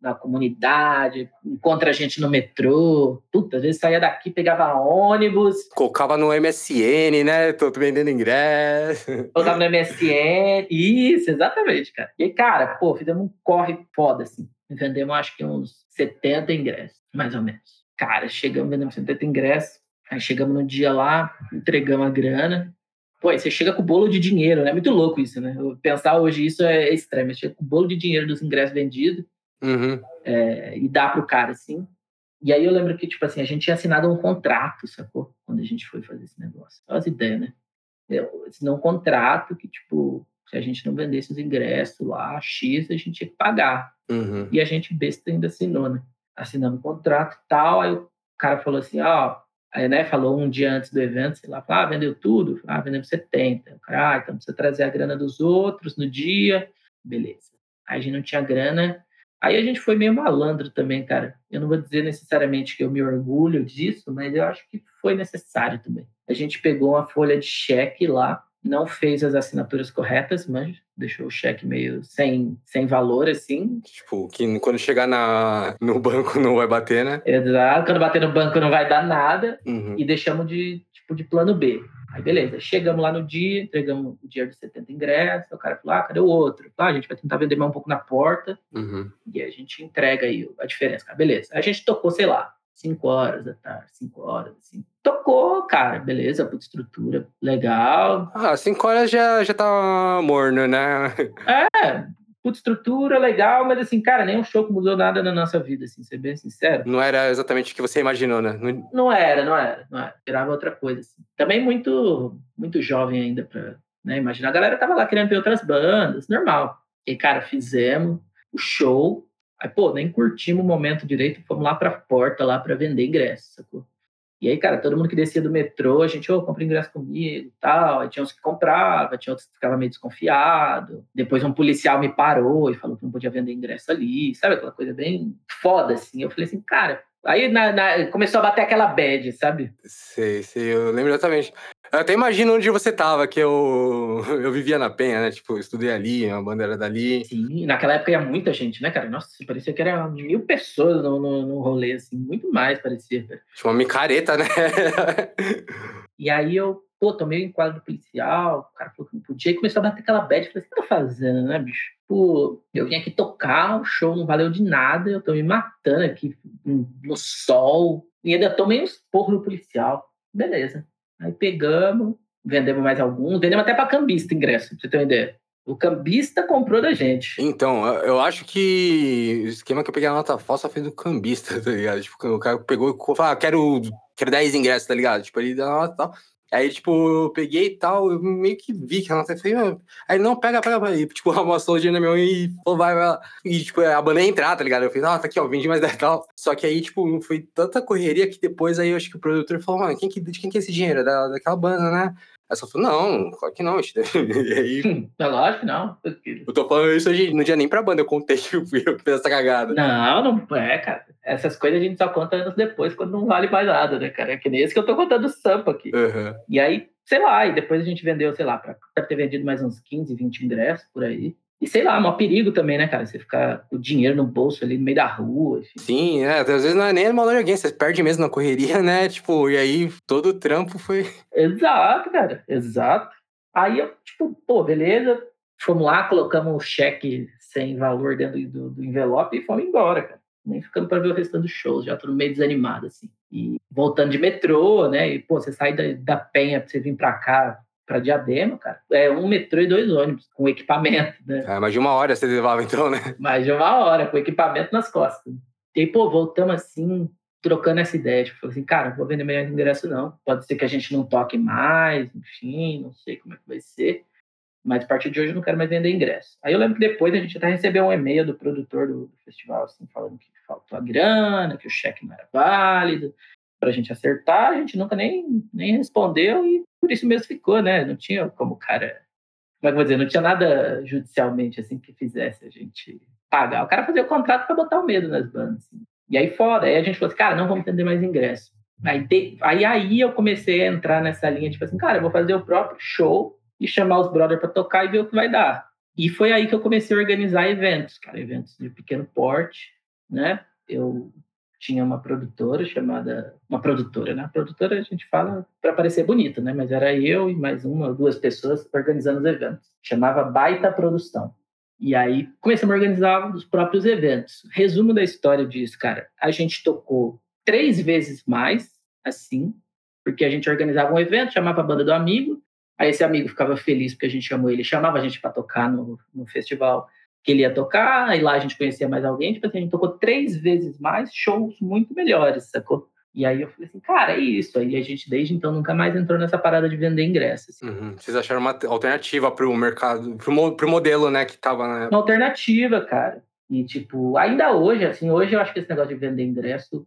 na comunidade, encontra a gente no metrô. Puta, às vezes saía daqui, pegava ônibus. Colocava no MSN, né? Tô vendendo ingresso. Colocava no MSN. Isso, exatamente, cara. E cara, pô, fizemos um corre foda, assim. Vendemos acho que uns 70 ingressos, mais ou menos. Cara, chegamos vendendo 70 ingressos. Aí chegamos no dia lá, entregamos a grana Pô, você chega com o bolo de dinheiro, né? Muito louco isso, né? Pensar hoje isso é extremo. Você chega com o bolo de dinheiro dos ingressos vendidos uhum. é, e dá pro cara, assim. E aí eu lembro que, tipo assim, a gente tinha assinado um contrato, sacou? Quando a gente foi fazer esse negócio. Olha as ideias, né? Eu assinou um contrato que, tipo, se a gente não vendesse os ingressos lá, X, a gente tinha que pagar. Uhum. E a gente, besta, ainda assinou, né? Assinando um contrato e tal. Aí o cara falou assim, ó, oh, Né, falou um dia antes do evento, sei lá, ah, vendeu tudo? Ah, vendeu 70. ah, então precisa trazer a grana dos outros no dia. Beleza. Aí a gente não tinha grana. Aí a gente foi meio malandro também, cara. Eu não vou dizer necessariamente que eu me orgulho disso, mas eu acho que foi necessário também. A gente pegou uma folha de cheque lá não fez as assinaturas corretas, mas deixou o cheque meio sem, sem valor, assim. Tipo, que quando chegar na, no banco não vai bater, né? Exato, quando bater no banco não vai dar nada. Uhum. E deixamos de, tipo, de plano B. Aí, beleza, chegamos lá no dia, entregamos o dinheiro de 70 ingressos, o cara falou, ah, cadê o outro? Ah, a gente vai tentar vender mais um pouco na porta, uhum. e a gente entrega aí a diferença. Ah, beleza. A gente tocou, sei lá, 5 horas da tarde, 5 horas, assim. Tocou, cara, beleza, puta estrutura, legal. Ah, 5 horas já, já tá morno, né? É, puta estrutura, legal, mas assim, cara, nem um show que mudou nada na nossa vida, assim, ser bem sincero. Não era exatamente o que você imaginou, né? Não, não era, não era, não era. Esperava outra coisa, assim. Também muito, muito jovem ainda pra né, imaginar. A galera tava lá querendo ter outras bandas, normal. E, cara, fizemos o show, Aí, pô, nem curtimos o momento direito, fomos lá pra porta lá para vender ingresso, sacou? E aí, cara, todo mundo que descia do metrô, a gente, ô, oh, compra ingresso comigo e tal. Aí tinha uns que comprava, tinha outros que ficavam meio desconfiado. Depois um policial me parou e falou que não podia vender ingresso ali, sabe? Aquela coisa bem foda, assim. Eu falei assim, cara, Aí na, na, começou a bater aquela bad, sabe? Sei, sei, eu lembro exatamente. Eu até imagino onde você tava, que eu, eu vivia na Penha, né? Tipo, eu estudei ali, a bandeira dali. Sim, naquela época ia muita gente, né, cara? Nossa, parecia que era mil pessoas no, no, no rolê, assim, muito mais parecia. Cara. Tipo, uma micareta, né? <laughs> e aí eu, pô, tomei o enquadro do policial, o cara falou que não podia, e começou a bater aquela bad. Falei, o que tá fazendo, né, bicho? Pô, eu vim aqui tocar, o show não valeu de nada, eu tô me matando aqui no sol, e ainda tomei uns porros no policial. Beleza. Aí pegamos, vendemos mais alguns, vendemos até para cambista ingresso, pra você ter uma ideia. O cambista comprou da gente. Então, eu acho que o esquema que eu peguei a nota falsa foi do cambista, <laughs> tá ligado? Tipo, o cara pegou e falou, ah, quero, quero 10 ingressos, tá ligado? Tipo, ele dá nota tal. Aí, tipo, eu peguei e tal, eu meio que vi que ela até falei, "Ah", aí não, pega, pega, pega. E, tipo, <laughs> amassou o dinheiro na minha mão e falou, vai, vai. E, tipo, a banda ia entrar, tá ligado? Eu falei, ah, tá aqui, ó, vendi mais 10 e tal. Só que aí, tipo, foi tanta correria que depois aí eu acho que o produtor falou, mano, quem que, de quem que é esse dinheiro? Da, daquela banda, né? Aí só falou, não, claro que não. <laughs> E aí, É lógico que não. eu tô falando isso hoje, no dia nem pra banda, eu contei que eu fiz essa cagada. Não, não é, cara. Essas coisas a gente só conta anos depois, quando não vale mais nada, né, cara? É que nem esse que eu tô contando o Sampa aqui. Aham. E aí, sei lá, e depois a gente vendeu, sei lá, pra, deve ter vendido mais uns 15, 20 ingressos por aí. E sei lá, maior perigo também, né, cara? Você ficar com o dinheiro no bolso ali no meio da rua, enfim. Sim, é, às vezes não é nem mal de alguém, você perde mesmo na correria, né? Tipo, e aí todo o trampo foi. <laughs> Exato, cara, exato. Aí eu, tipo, pô, beleza, fomos lá, colocamos o cheque sem valor dentro do, do envelope e fomos embora, cara. Nem ficando pra ver o restante dos shows, já tô meio desanimado, assim. E voltando de metrô, né? E, pô, você sai da, da Penha pra você vir pra cá, pra Diadema, cara, é um metrô e dois ônibus, com equipamento, né? É, mais de uma hora você levava então, né? mais de uma hora, com equipamento nas costas. E aí, pô, voltamos assim, trocando essa ideia. Tipo, assim, cara, não vou vender melhor ingresso, não. Pode ser que a gente não toque mais, enfim, não sei como é que vai ser. Mas a partir de hoje eu não quero mais vender ingresso. Aí eu lembro que depois a gente até recebeu um e-mail do produtor do, do festival, assim, falando que faltou a grana, que o cheque não era válido, pra gente acertar. A gente nunca nem, nem respondeu e por isso mesmo ficou, né? Não tinha como o cara como é que eu vou dizer, não tinha nada judicialmente assim que fizesse a gente pagar. O cara fazia o contrato para botar o medo nas bandas. assim. E aí fora, aí a gente falou assim, cara, não vamos vender mais ingresso. Aí, te- aí, aí eu comecei a entrar nessa linha, tipo assim, cara, eu vou fazer o próprio show e chamar os brothers para tocar e ver o que vai dar. E foi aí que eu comecei a organizar eventos, cara, eventos de pequeno porte, né? Eu tinha uma produtora chamada, uma produtora, né? Produtora a gente fala para parecer bonito, né? Mas era eu e mais uma ou duas pessoas organizando os eventos. Chamava Baita Produção. E aí começamos a organizar os próprios eventos. Resumo da história disso, cara. A gente tocou três vezes mais, assim, porque a gente organizava um evento, chamava a banda do amigo, aí esse amigo ficava feliz porque a gente chamou ele, chamava a gente para tocar no, no festival que ele ia tocar, aí lá a gente conhecia mais alguém, tipo assim, a gente tocou três vezes mais, shows muito melhores, sacou? E aí eu falei assim, cara, é isso. Aí a gente, desde então, nunca mais entrou nessa parada de vender ingressos. assim. Uhum. Vocês acharam uma alternativa pro mercado, pro, mo- pro modelo, né, que tava na uma alternativa, cara. E, tipo, ainda hoje, assim, hoje eu acho que esse negócio de vender ingresso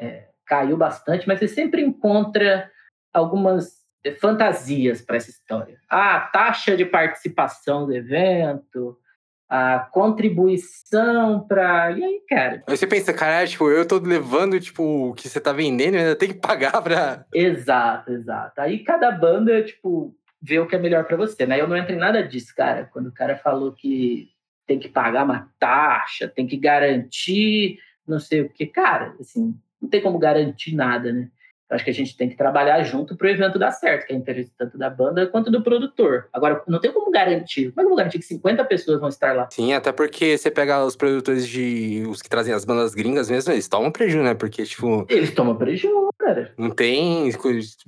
é, caiu bastante, mas você sempre encontra algumas eh, fantasias para essa história. Ah, taxa de participação do evento, a contribuição para. E aí, cara? Aí você pensa, caralho, tipo, eu tô levando, tipo, o que você tá vendendo, eu ainda tem que pagar pra. <laughs> Exato, exato. Aí cada banda, tipo, vê o que é melhor para você, né? Eu não entro em nada disso, cara. Quando o cara falou que tem que pagar uma taxa, tem que garantir não sei o que, cara, assim, não tem como garantir nada, né? Acho que a gente tem que trabalhar junto para o evento dar certo, que é interesse tanto da banda quanto do produtor. Agora, não tem como garantir. Como é que eu vou garantir que 50 pessoas vão estar lá? Sim, até porque você pega os produtores de. os que trazem as bandas gringas mesmo, eles tomam prejuízo, né? Porque, tipo, Eles tomam prejuízo, não tem.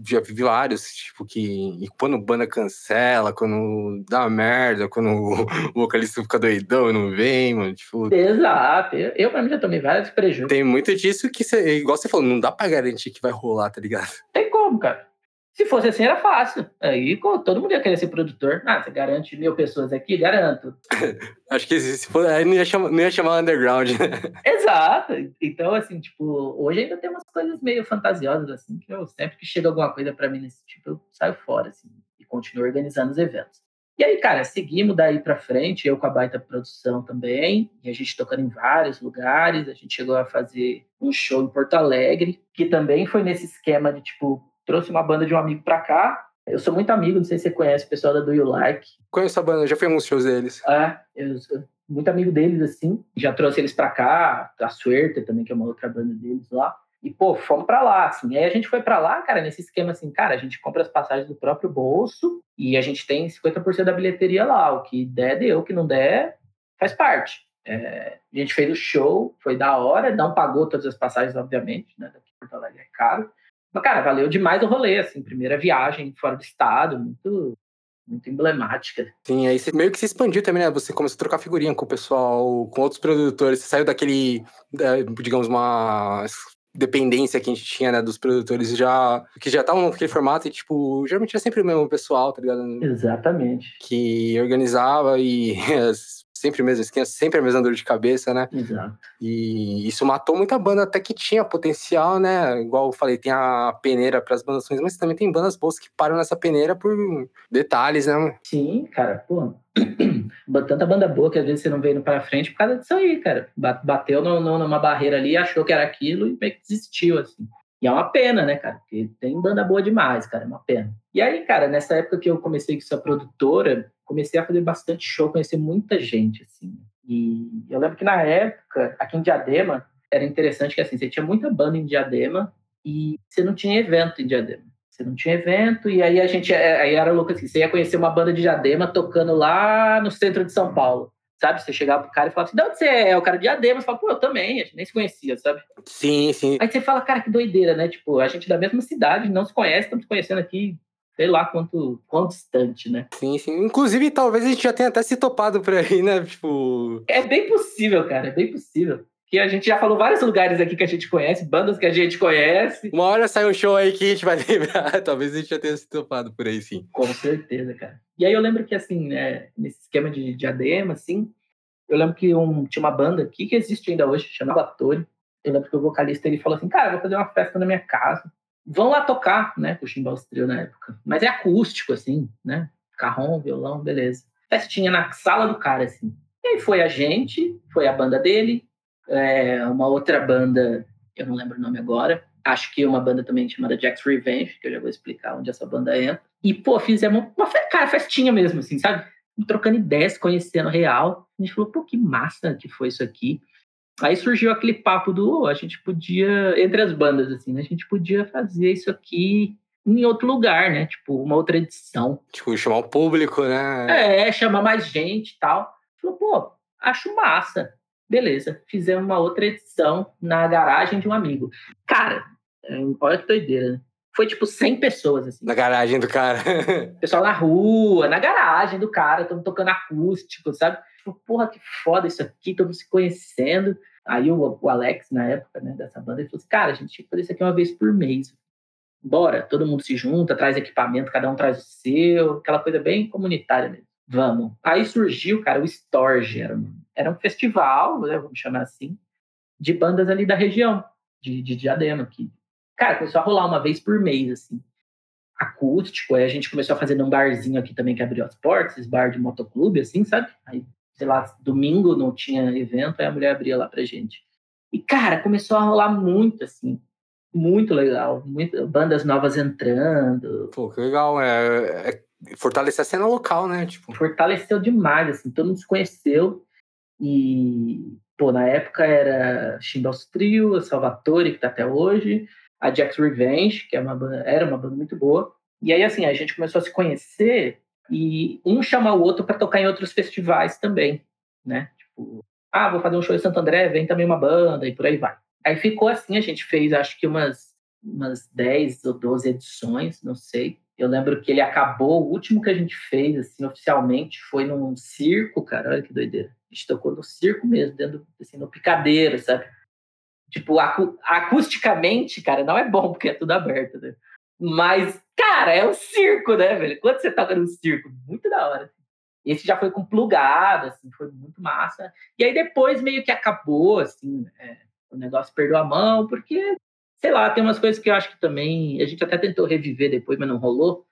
Já vi vários, tipo, que. E quando banda cancela, quando dá merda, quando o vocalista fica doidão e não vem, mano. Tipo, Exato. Eu, pra mim, já tomei vários prejuízos. tem muito disso que, você, igual você falou, não dá pra garantir que vai rolar, tá ligado? Tem como, cara. Se fosse assim, era fácil. Aí todo mundo ia querer ser produtor. Ah, você garante mil pessoas aqui? Garanto. <laughs> Acho que se for. Aí não ia chamar, não ia chamar underground, né? <laughs> Exato. Então, assim, tipo, hoje ainda tem umas coisas meio fantasiosas, assim, que eu sempre que chega alguma coisa pra mim nesse tipo, eu saio fora, assim, e continuo organizando os eventos. E aí, cara, seguimos daí pra frente, eu com a baita produção também, e a gente tocando em vários lugares, a gente chegou a fazer um show em Porto Alegre, que também foi nesse esquema de, tipo, trouxe uma banda de um amigo pra cá. Eu sou muito amigo, não sei se você conhece o pessoal da Do You Like, Conheço a banda, já fui alguns shows deles. é, eu sou muito amigo deles, assim. Já trouxe eles pra cá, a Suerte também, que é uma outra banda deles lá. E, pô, fomos pra lá, assim. Aí a gente foi pra lá, cara, nesse esquema assim, cara, a gente compra as passagens do próprio bolso e a gente tem 50% da bilheteria lá. O que der, deu. O que não der, faz parte. É, a gente fez o show, foi da hora, não pagou todas as passagens, obviamente, né? Daqui Porto Alegre é caro. Cara, valeu demais o rolê, assim. Primeira viagem fora do estado, muito, muito emblemática. Sim, aí você meio que se expandiu também, né? Você começou a trocar figurinha com o pessoal, com outros produtores. Você saiu daquele, da- digamos, uma dependência que a gente tinha, né, dos produtores já que já estavam naquele formato e tipo, geralmente era sempre o mesmo pessoal, tá ligado? Exatamente. Que organizava e <laughs> sempre mesmo esquema, sempre a mesma dor de cabeça, né? Exato. E isso matou muita banda até que tinha potencial, né? Igual eu falei, tem a peneira para as bandas, mas também tem bandas boas que param nessa peneira por detalhes, né? Sim, cara, pô. <clears throat> Tanta banda boa que às vezes você não veio para frente por causa disso aí, cara. Bateu no, no, numa barreira ali, achou que era aquilo e meio que desistiu, assim. E é uma pena, né, cara? Porque tem banda boa demais, cara, é uma pena. E aí, cara, nessa época que eu comecei com essa produtora, comecei a fazer bastante show, conhecer muita gente, assim. E eu lembro que na época, aqui em Diadema, era interessante que, assim, você tinha muita banda em Diadema e você não tinha evento em Diadema. Você não tinha evento, e aí a gente, é, aí era louco assim, você ia conhecer uma banda de Diadema tocando lá no centro de São Paulo sabe? Você chegava pro cara e falava assim, de onde você é? O cara de Diadema. Você fala, pô, eu também, a gente nem se conhecia, sabe? Sim, sim. Aí você fala, cara, que doideira, né? Tipo, a gente é da mesma cidade, não se conhece, estamos se conhecendo aqui, sei lá quanto, quanto distante, né? Sim, sim. Inclusive, talvez a gente já tenha até se topado por aí, né? Tipo... É bem possível, cara, é bem possível que a gente já falou vários lugares aqui que a gente conhece, bandas que a gente conhece. Uma hora sai um show aí que a gente vai <laughs> lembrar, talvez a gente já tenha se topado por aí, sim. Com certeza, cara. E aí eu lembro que, assim, né, nesse esquema de diadema, assim, eu lembro que um, tinha uma banda aqui que existe ainda hoje, chamada Tori. Eu lembro que o vocalista ele falou assim: Cara, vou fazer uma festa na minha casa. Vão lá tocar, né? Com o Chimbal na época. Mas é acústico, assim, né? Carrom, violão, beleza. Festinha na sala do cara, assim. E aí foi a gente, foi a banda dele, é, uma outra banda, eu não lembro o nome agora. Acho que uma banda também chamada Jack's Revenge, que eu já vou explicar onde essa banda entra. E, pô, fizemos uma, cara, festinha mesmo, assim, sabe? trocando ideias, conhecendo real. A gente falou, pô, que massa que foi isso aqui. Aí surgiu aquele papo do, oh, a gente podia, entre as bandas, assim, né? A gente podia fazer isso aqui em outro lugar, né? Tipo, uma outra edição. Tipo, chamar o público, né? É, chamar mais gente e tal. Falou, pô, acho massa. Beleza, fizemos uma outra edição na garagem de um amigo. Cara, é, olha que doideira, né? foi tipo 100 pessoas, assim. Na garagem do cara. <laughs> Pessoal na rua, na garagem do cara, estamos tocando acústico, sabe? Tipo, porra, que foda isso aqui, todo se conhecendo. Aí o, o, Alex, na época, né, dessa banda, ele falou assim, cara, a gente tinha que fazer isso aqui uma vez por mês. Bora, todo mundo se junta, traz equipamento, cada um traz o seu, aquela coisa bem comunitária mesmo. Vamos. Aí surgiu, cara, o Storge, era um, era um festival, né, vamos chamar assim, de bandas ali da região, de, de Diadema, aqui, Cara, começou a rolar uma vez por mês, assim. Acústico, aí a gente começou a fazer num barzinho aqui também que abriu as portas, esse bar de motoclube, assim, sabe? Aí, sei lá, domingo não tinha evento, aí a mulher abria lá pra gente. E, cara, começou a rolar muito, assim. Muito legal. Muito, bandas novas entrando. Pô, que legal. É, é fortalecer a cena local, né? Tipo... Fortaleceu demais, assim. Todo mundo se conheceu. E, pô, na época era Chimbals Trio, Salvatore, que tá até hoje a Jack's Revenge, que é uma banda, era uma banda muito boa. E aí, assim, a gente começou a se conhecer e um chama o outro para tocar em outros festivais também, né? Tipo, ah, vou fazer um show em Santo André, vem também uma banda e por aí vai. Aí ficou assim, a gente fez acho que umas, umas 10 ou 12 edições, não sei. Eu lembro que ele acabou, o último que a gente fez, assim, oficialmente, foi num circo, cara, olha que doideira. A gente tocou no circo mesmo, dentro, assim, no picadeiro, sabe? Tipo, acu acusticamente, cara, não é bom, porque é tudo aberto, né? Mas, cara, é um circo, né, velho? Quando você toca no circo, muito da hora. Esse já foi com plugado, assim, foi muito massa. E aí depois meio que acabou, assim, é, o negócio perdeu a mão, porque, sei lá, tem umas coisas que eu acho que também. A gente até tentou reviver depois, mas não rolou.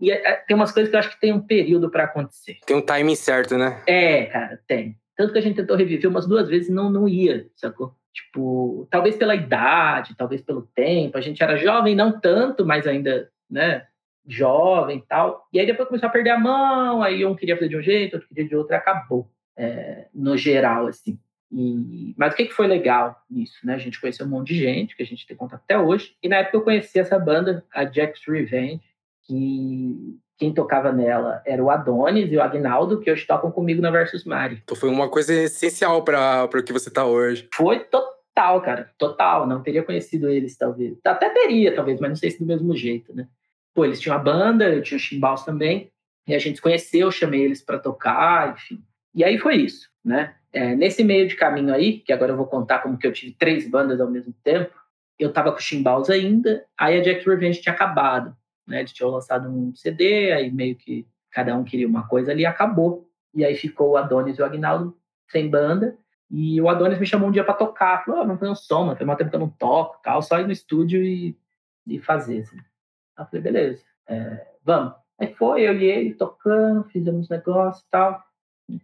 E é, tem umas coisas que eu acho que tem um período para acontecer. Tem um timing certo, né? É, cara, tem. Tanto que a gente tentou reviver umas duas vezes e não, não ia, sacou? Tipo, talvez pela idade, talvez pelo tempo, a gente era jovem, não tanto, mas ainda, né, jovem e tal. E aí depois começou a perder a mão, aí um queria fazer de um jeito, outro queria de outro, e acabou, é, no geral, assim. E, mas o que, que foi legal nisso, né? A gente conheceu um monte de gente, que a gente tem contato até hoje. E na época eu conheci essa banda, a Jack's Revenge, que quem tocava nela era o Adonis e o Agnaldo, que hoje tocam comigo na Versus Mari. Então foi uma coisa essencial para o que você está hoje. Foi total, cara. Total. Não teria conhecido eles, talvez. Até teria, talvez, mas não sei se do mesmo jeito, né? Pô, eles tinham a banda, eu tinha o Chimbals também. E a gente se conheceu, chamei eles para tocar, enfim. E aí foi isso, né? É, nesse meio de caminho aí, que agora eu vou contar como que eu tive três bandas ao mesmo tempo, eu tava com o Chimbaus ainda, aí a Jack Revenge tinha acabado, né? Eles tinham lançado um CD, aí meio que cada um queria uma coisa ali, acabou. E aí ficou o Adonis e o Agnaldo sem banda, e o Adonis me chamou um dia para tocar, falou, ah, vamos fazer um som, mano, tem muito tempo que eu não toco, tal, só ir no estúdio e, e fazer, assim. Aí eu falei, beleza, é, vamos. Aí foi, eu e ele tocando, fizemos negócio e tal,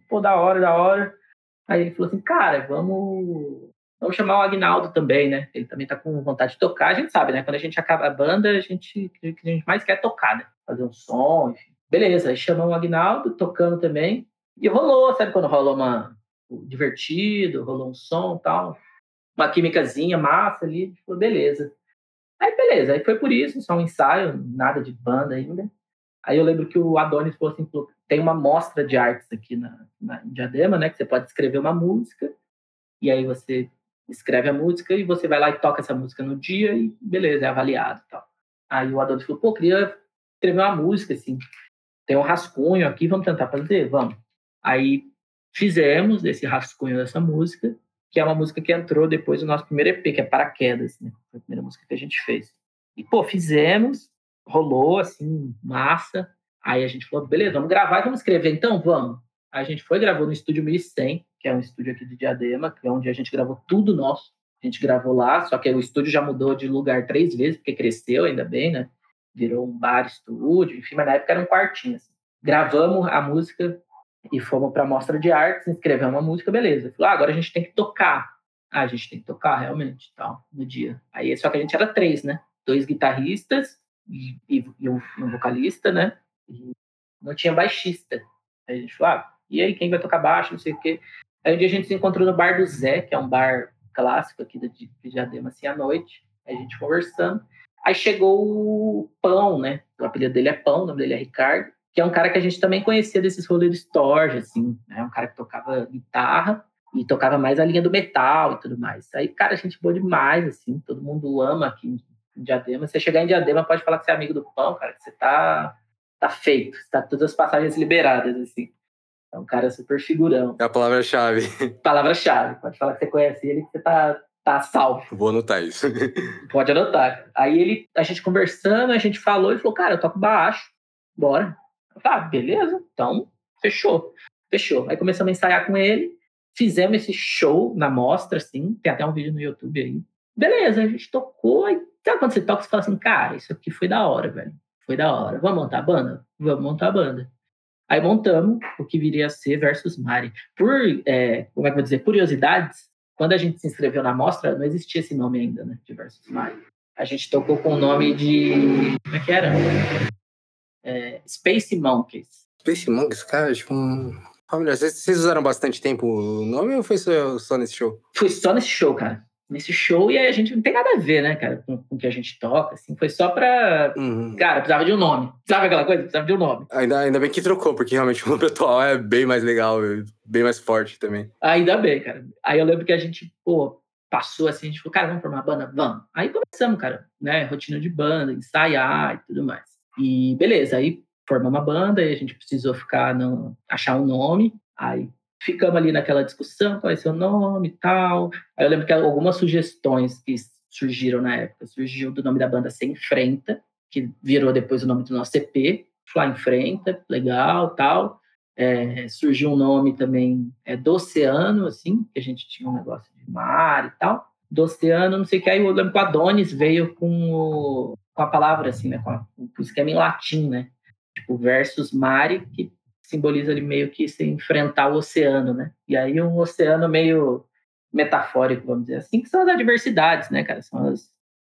pô, da hora, da hora. Aí ele falou assim, cara, vamos Vamos chamar o Agnaldo também, né? Ele também tá com vontade de tocar. A gente sabe, né? Quando a gente acaba a banda, a gente, a gente mais quer tocar, né? Fazer um som, enfim. Beleza, aí chamamos o Agnaldo, tocando também. E rolou, sabe quando rola uma divertido, rolou um som tal, uma químicazinha massa ali, tipo, beleza. Aí beleza, aí foi por isso, só um ensaio, nada de banda ainda. Aí eu lembro que o Adonis falou assim, tem uma mostra de artes aqui na, na Diadema, né, que você pode escrever uma música, e aí você escreve a música e você vai lá e toca essa música no dia e beleza, é avaliado tal. Aí o Adonis falou, pô, queria escrever uma música, assim, tem um rascunho aqui, vamos tentar fazer? Vamos. Aí fizemos esse rascunho dessa música, que é uma música que entrou depois do nosso primeiro EP, que é Paraquedas, né? Foi a primeira música que a gente fez. E, pô, fizemos, rolou, assim, massa. Aí a gente falou, beleza, vamos gravar e vamos escrever, então vamos. A gente foi, gravou no Estúdio 1100, que é um estúdio aqui de Diadema, que é onde a gente gravou tudo nosso. A gente gravou lá, só que o estúdio já mudou de lugar três vezes, porque cresceu, ainda bem, né? Virou um bar estúdio, enfim, mas na época era um quartinho. Assim. Gravamos a música e fomos para a mostra de artes, escrevemos uma música, beleza. Falou, ah, agora a gente tem que tocar. Ah, a gente tem que tocar, realmente, tal, no dia. Aí, só que a gente era três, né? Dois guitarristas e, e, e um, um, vocalista, né? E não tinha baixista. Aí a gente falou, ah, e aí, quem vai tocar baixo, não sei o quê. Aí um dia a gente se encontrou no bar do Zé, que é um bar clássico aqui de Diadema, assim, à noite. A gente conversando. Aí chegou o Pão, né? O apelido dele é Pão, o nome dele é Ricardo, que é um cara que a gente também conhecia desses rolês de Storge, assim, né? Um cara que tocava guitarra e tocava mais a linha do metal e tudo mais. Aí, cara, a gente boa demais, assim, todo mundo ama aqui em Diadema. Você chegar em Diadema, pode falar que você é amigo do Pão, cara, que você tá, tá feito, tá todas as passagens liberadas, assim. É um cara super figurão. É a palavra-chave. Palavra-chave. Pode falar que você conhece ele, que você tá, tá salvo. Vou anotar isso. <laughs> Pode anotar. Aí ele, a gente conversando, a gente falou e falou, cara, eu toco baixo, bora. Falei, ah, beleza, então fechou. Fechou. Aí começamos a ensaiar com ele, fizemos esse show na mostra, assim, tem até um vídeo no YouTube aí. Beleza, a gente tocou, e sabe quando você toca, você fala assim, cara, isso aqui foi da hora, velho. Foi da hora. Vamos montar a banda? Vamos montar a banda. Aí montamos o que viria a ser versus Mari. Por, é, como é que eu vou dizer, curiosidades, quando a gente se inscreveu na mostra, não existia esse nome ainda, né, de versus Mari. A gente tocou com o nome de, como é que era? É, Space Monkeys. Space Monkeys, cara, tipo um... Vocês usaram bastante tempo o nome ou foi só, só nesse show? Foi só nesse show, cara nesse show e aí a gente não tem nada a ver, né, cara, com, com o que a gente toca, assim, foi só pra... Uhum. Cara, precisava de um nome. Sabe aquela coisa? Precisava de um nome. Ainda, ainda bem que trocou, porque realmente o <laughs> nome atual é bem mais legal, bem mais forte também. Ainda bem, cara. Aí eu lembro que a gente, pô, passou assim, a gente falou, cara, vamos formar uma banda? Vamos. Aí começamos, cara, né, rotina de banda, ensaiar e tudo mais. E beleza, aí formamos uma banda e a gente precisou ficar, no, achar um nome, aí ficamos ali naquela discussão, qual é seu nome e tal. Aí eu lembro que algumas sugestões que surgiram na época, surgiu do nome da banda Sem Enfrenta, que virou depois o nome do nosso EP, Fly Enfrenta, legal, tal. É, surgiu um nome também é, do Oceano, assim, que a gente tinha um negócio de mar e tal. Do Oceano, não sei o que, aí eu lembro que o Adonis veio com, o, com a palavra, assim, né, com, a, com o esquema em latim, né, tipo versus mare, que simboliza ali meio que se enfrentar o oceano, né? E aí um oceano meio metafórico, vamos dizer assim, que são as adversidades, né, cara? São as,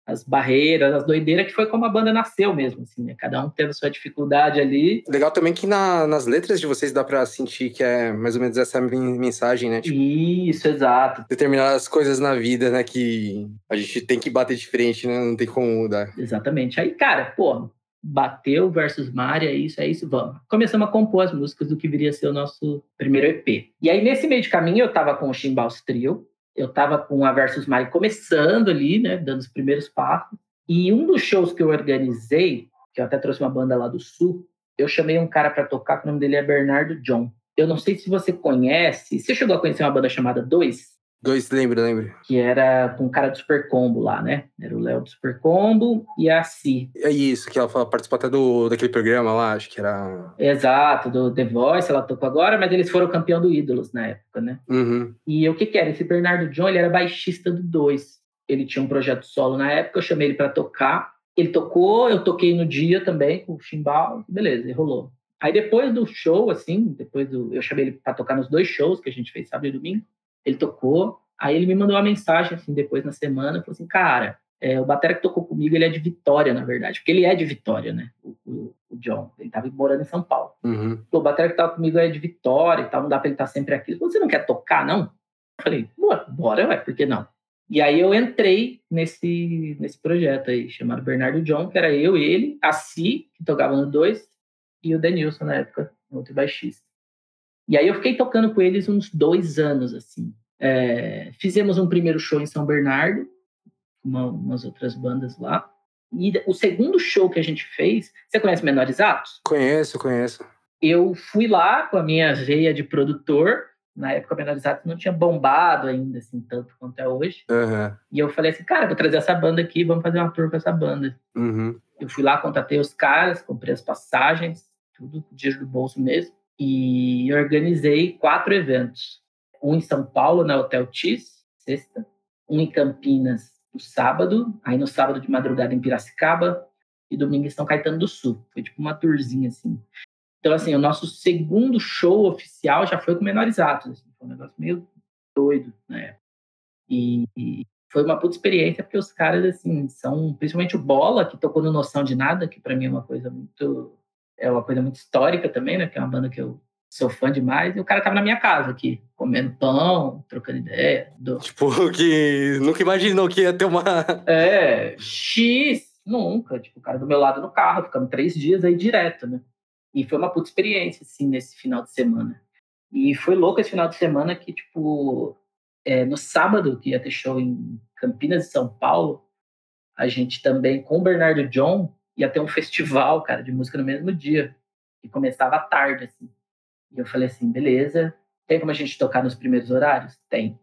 as barreiras, as doideiras, que foi como a banda nasceu mesmo, assim, né? Cada um teve sua dificuldade ali. Legal também que na, nas letras de vocês dá pra sentir que é mais ou menos essa mensagem, né? Tipo, Isso, exato. Determinadas coisas na vida, né, que a gente tem que bater de frente, né? Não tem como mudar. Exatamente. Aí, cara, pô, bateu versus Mari, é isso, é isso, vamos. Começamos a compor as músicas do que viria a ser o nosso primeiro EP. E aí, nesse meio de caminho, eu tava com o Chimbaus Trio, eu tava com a Versus Mari começando ali, né, dando os primeiros passos. E um dos shows que eu organizei, que eu até trouxe uma banda lá do Sul, eu chamei um cara para tocar, que o nome dele é Bernardo John. Eu não sei se você conhece, você chegou a conhecer uma banda chamada Dois? Dois, lembro, lembro. Que era com o cara do Super Combo lá, né? Era o Léo do Super Combo e a Si. É isso, que ela participou até do, daquele programa lá, acho que era. Exato, do The Voice, ela tocou agora, mas eles foram campeão do Ídolos na época, né? Uhum. E o que que era? Esse Bernardo John, ele era baixista do Dois. Ele tinha um projeto solo na época, eu chamei ele para tocar. Ele tocou, eu toquei no dia também com o chimbal, beleza, e rolou. Aí depois do show, assim, depois do. Eu chamei ele para tocar nos dois shows que a gente fez sábado e domingo. Ele tocou. Aí ele me mandou uma mensagem, assim, depois na semana, falou assim, cara, é, o batera que tocou comigo, ele é de Vitória, na verdade, porque ele é de Vitória, né? O, o, o John, ele tava morando em São Paulo. Uhum. O batera que tava comigo é de Vitória e tal, não dá pra ele estar sempre aqui. Você não quer tocar, não? Eu falei, bora, bora, ué, por que não? E aí eu entrei nesse, nesse projeto aí, chamado Bernardo John, que era eu, ele, a Si, que tocava no 2, e o Denilson na época, outro baixista. E aí eu fiquei tocando com eles uns dois anos, assim. É, fizemos um primeiro show em São Bernardo, uma, umas outras bandas lá. E o segundo show que a gente fez, você conhece Menores Atos? Conheço, conheço. Eu fui lá com a minha veia de produtor. Na época, Menores Atos não tinha bombado ainda, assim, tanto quanto é hoje. Uhum. E eu falei assim, cara, vou trazer essa banda aqui, vamos fazer uma tour com essa banda. Uhum. Eu fui lá, contatei os caras, comprei as passagens, tudo, dinheiro do bolso mesmo. E organizei quatro eventos um em São Paulo, na Hotel Tis, sexta, um em Campinas, no sábado, aí no sábado de madrugada em Piracicaba, e domingo em São Caetano do Sul. Foi tipo uma tourzinha, assim. Então, assim, o nosso segundo show oficial já foi com menores atos, assim, foi um negócio meio doido, né? E, e foi uma puta experiência, porque os caras, assim, são, principalmente o Bola, que tocou no Noção de Nada, que para mim é uma coisa muito, é uma coisa muito histórica também, né? Que é uma banda que eu sou fã demais, e o cara tava na minha casa aqui, comendo pão, trocando ideia. Do... Tipo, que nunca imaginou que ia ter uma. <laughs> É, X, nunca. Tipo, o cara do meu lado no carro, ficamos três dias aí direto, né? E foi uma puta experiência, assim, nesse final de semana. E foi louco esse final de semana que, tipo, é, no sábado, que ia ter show em Campinas e São Paulo, a gente também, com o Bernardo John, ia ter um festival, cara, de música no mesmo dia. Que começava à tarde, assim. E eu falei assim, beleza, tem como a gente tocar nos primeiros horários? Tem.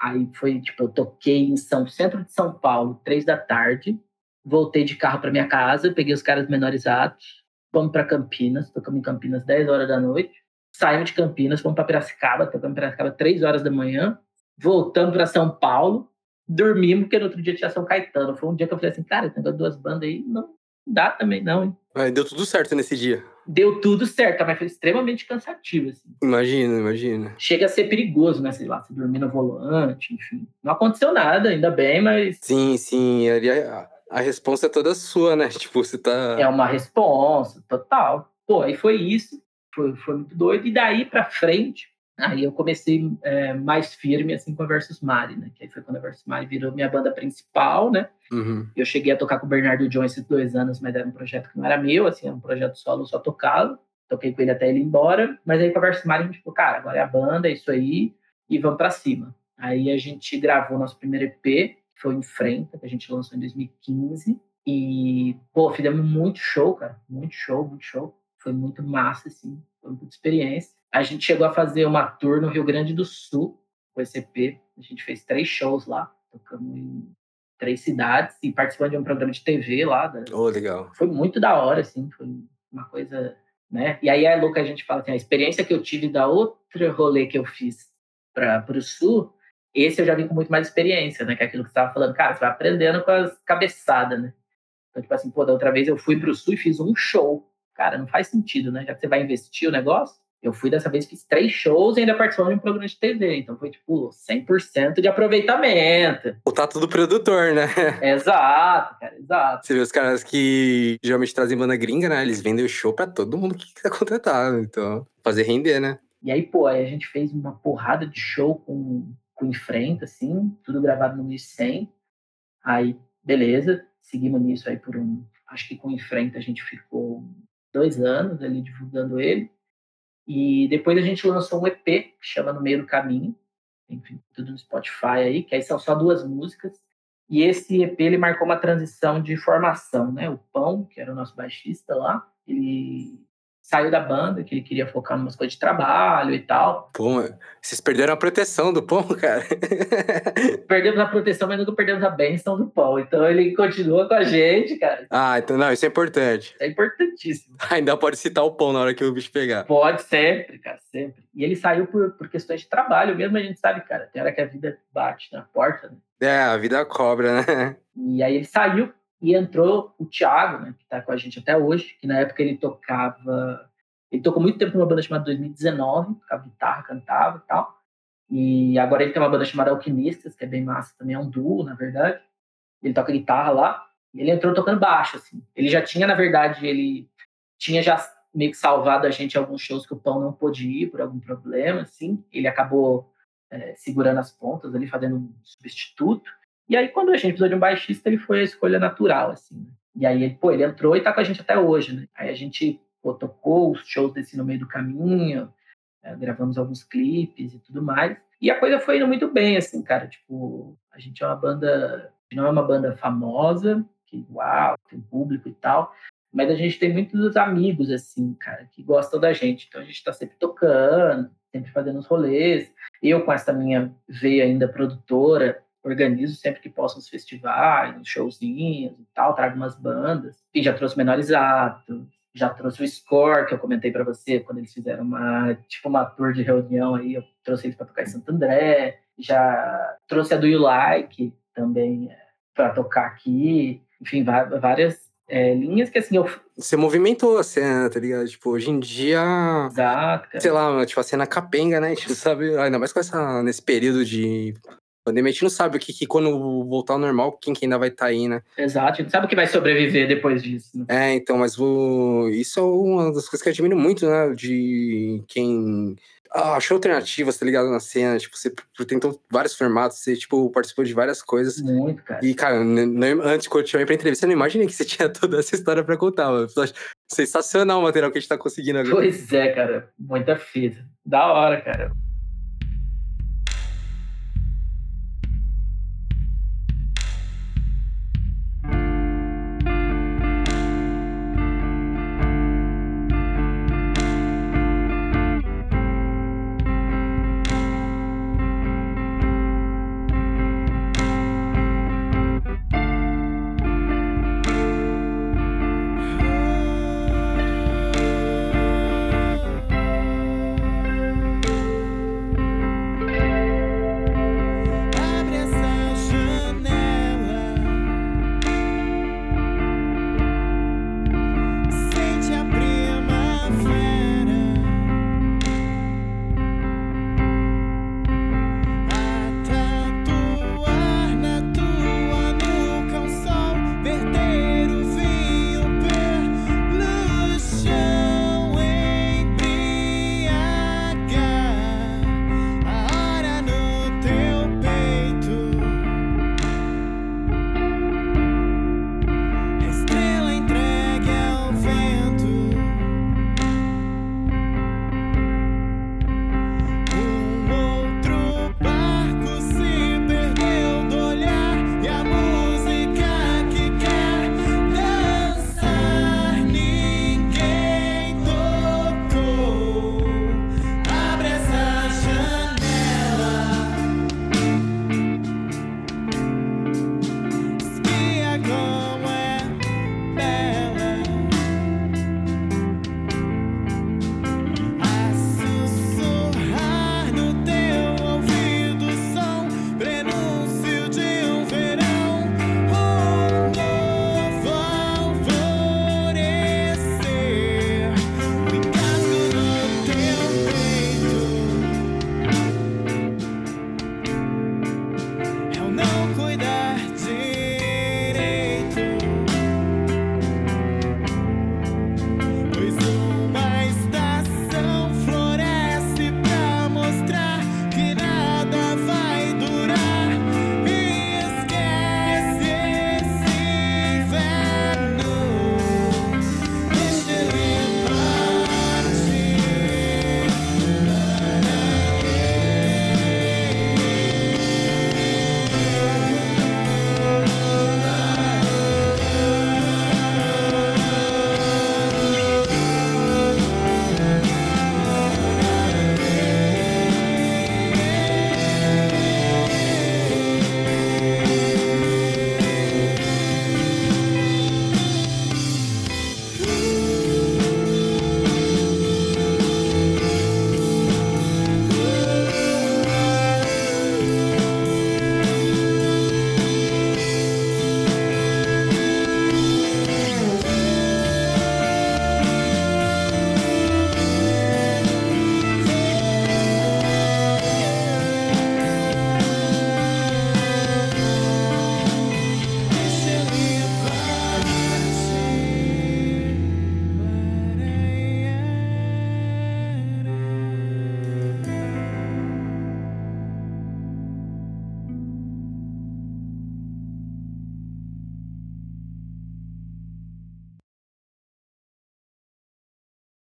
Aí foi, tipo, eu toquei em São Centro de São Paulo, três da tarde, voltei de carro para minha casa, peguei os caras menorizados, fomos para Campinas, tocamos em Campinas 10 horas da noite, saímos de Campinas, fomos para Piracicaba, tocamos em Piracicaba 3 horas da manhã, voltamos para São Paulo, dormimos, porque no outro dia tinha São Caetano. Foi um dia que eu falei assim, cara, tem duas bandas aí, não dá também não, hein? Mas deu tudo certo nesse dia. Deu tudo certo, mas foi extremamente cansativo, assim. Imagina, imagina. Chega a ser perigoso, né? Sei lá, se dormir no volante, enfim. Não aconteceu nada, ainda bem, mas. Sim, sim. A, a resposta é toda sua, né? <laughs> Tipo, você tá. É uma resposta, total. Pô, aí foi isso. Foi, foi muito doido. E daí pra frente, Aí eu comecei é, mais firme assim com a Versus Mari, né? Que aí foi quando a Versus Mari virou minha banda principal, né? Uhum. Eu cheguei a tocar com o Bernardo John esses dois anos, mas era um projeto que não era meu, assim, era um projeto solo, só tocava. Toquei com ele até ele ir embora. Mas aí com a Versus Mari a gente falou, cara, agora é a banda, é isso aí, e vamos para cima. Aí a gente gravou nosso primeiro EP, que foi Enfrenta, que a gente lançou em 2015. E, pô, fizemos muito show, cara. Muito show, muito show. Foi muito massa, assim. Foi muita experiência. A gente chegou a fazer uma tour no Rio Grande do Sul com esse EP. A gente fez três shows lá, tocamos em três cidades e participando de um programa de TV lá. Da... Oh, legal. Foi muito da hora, assim, foi uma coisa, né? E aí é louco a gente fala assim, a experiência que eu tive da outra rolê que eu fiz para o Sul, esse eu já vim com muito mais experiência, né? Que é aquilo que você estava falando, cara, você vai aprendendo com as cabeçadas, né? Então, tipo assim, pô, da outra vez eu fui para o Sul e fiz um show. Cara, não faz sentido, né? Já que você vai investir o negócio, eu fui dessa vez, fiz três shows e ainda participando de um programa de TV. Então foi tipo 100% de aproveitamento. O tato do produtor, né? Exato, cara, exato. Você vê os caras que geralmente trazem banda gringa, né? Eles vendem o show pra todo mundo que quiser contratar. Então, fazer render, né? E aí, pô, aí a gente fez uma porrada de show com, com Enfrenta, assim, tudo gravado no 1100. Aí, beleza, seguimos nisso aí por um. Acho que com Enfrenta a gente ficou dois anos ali divulgando ele. E depois a gente lançou um EP que chama No Meio do Caminho, enfim, tudo no Spotify aí, que aí são só duas músicas. E esse EP ele marcou uma transição de formação, né? O Pão, que era o nosso baixista lá, ele saiu da banda, que ele queria focar em umas coisas de trabalho e tal. Pô, vocês perderam a proteção do Pão, cara. <laughs> perdemos a proteção, mas nunca perdemos a bênção do Pão. Então ele continua com a gente, cara. Ah, então não, isso é importante. É importantíssimo. <laughs> Ainda pode citar o Pão na hora que o bicho pegar. Pode, sempre, cara, sempre. E ele saiu por, por questões de trabalho mesmo, a gente sabe, cara. Tem hora que a vida bate na porta, né? É, a vida cobra, né? E aí ele saiu e entrou o Thiago, né, que está com a gente até hoje, que na época ele tocava. Ele tocou muito tempo numa banda chamada 2019, tocava guitarra, cantava e tal. E agora ele tem uma banda chamada Alquimistas, que é bem massa também, é um duo, na verdade. Ele toca guitarra lá. E ele entrou tocando baixo, assim. Ele já tinha, na verdade, ele tinha já meio que salvado a gente alguns shows que o Pão não pôde ir por algum problema, assim. Ele acabou é, segurando as pontas ali, fazendo um substituto. E aí, quando a gente precisou de um baixista, ele foi a escolha natural, assim. Né? E aí, pô, ele entrou e tá com a gente até hoje, né? Aí a gente pô, tocou os shows desse no meio do caminho, é, gravamos alguns clipes e tudo mais. E a coisa foi indo muito bem, assim, cara. Tipo, a gente é uma banda, não é uma banda famosa, que uau, tem público e tal, mas a gente tem muitos amigos, assim, cara, que gostam da gente. Então a gente tá sempre tocando, sempre fazendo os rolês. Eu, com essa minha veia ainda produtora, organizo sempre que posso os festivais, uns showzinhos e tal, trago umas bandas. E já trouxe Menores Atos, já trouxe o Score, que eu comentei para você, quando eles fizeram uma, tipo, uma tour de reunião aí, eu trouxe eles para tocar em Santo André, já trouxe a Do You Like também é, para tocar aqui, enfim, várias é, linhas que assim eu. Você movimentou a cena, tá ligado? Tipo, hoje em dia. Exato, cara. Sei lá, tipo, a cena capenga, né? A <laughs> gente sabe, ainda mais com essa, nesse período de pandemia, a gente não sabe o que, que quando voltar ao normal, quem que ainda vai estar tá aí, né? Exato, a gente sabe o que vai sobreviver depois disso. Né? É, então, mas vou... isso é uma das coisas que eu admiro muito, né? De quem ah, achou alternativas, tá ligado? Na cena, tipo, você tentou vários formatos, você, tipo, participou de várias coisas. Muito, cara. E, cara, antes, quando eu te chamei pra entrevista, eu não imaginei que você tinha <laughs> toda essa história pra contar, mano. Sensacional o material que a gente tá conseguindo agora. Pois é, cara. Muita fita. Da hora, cara.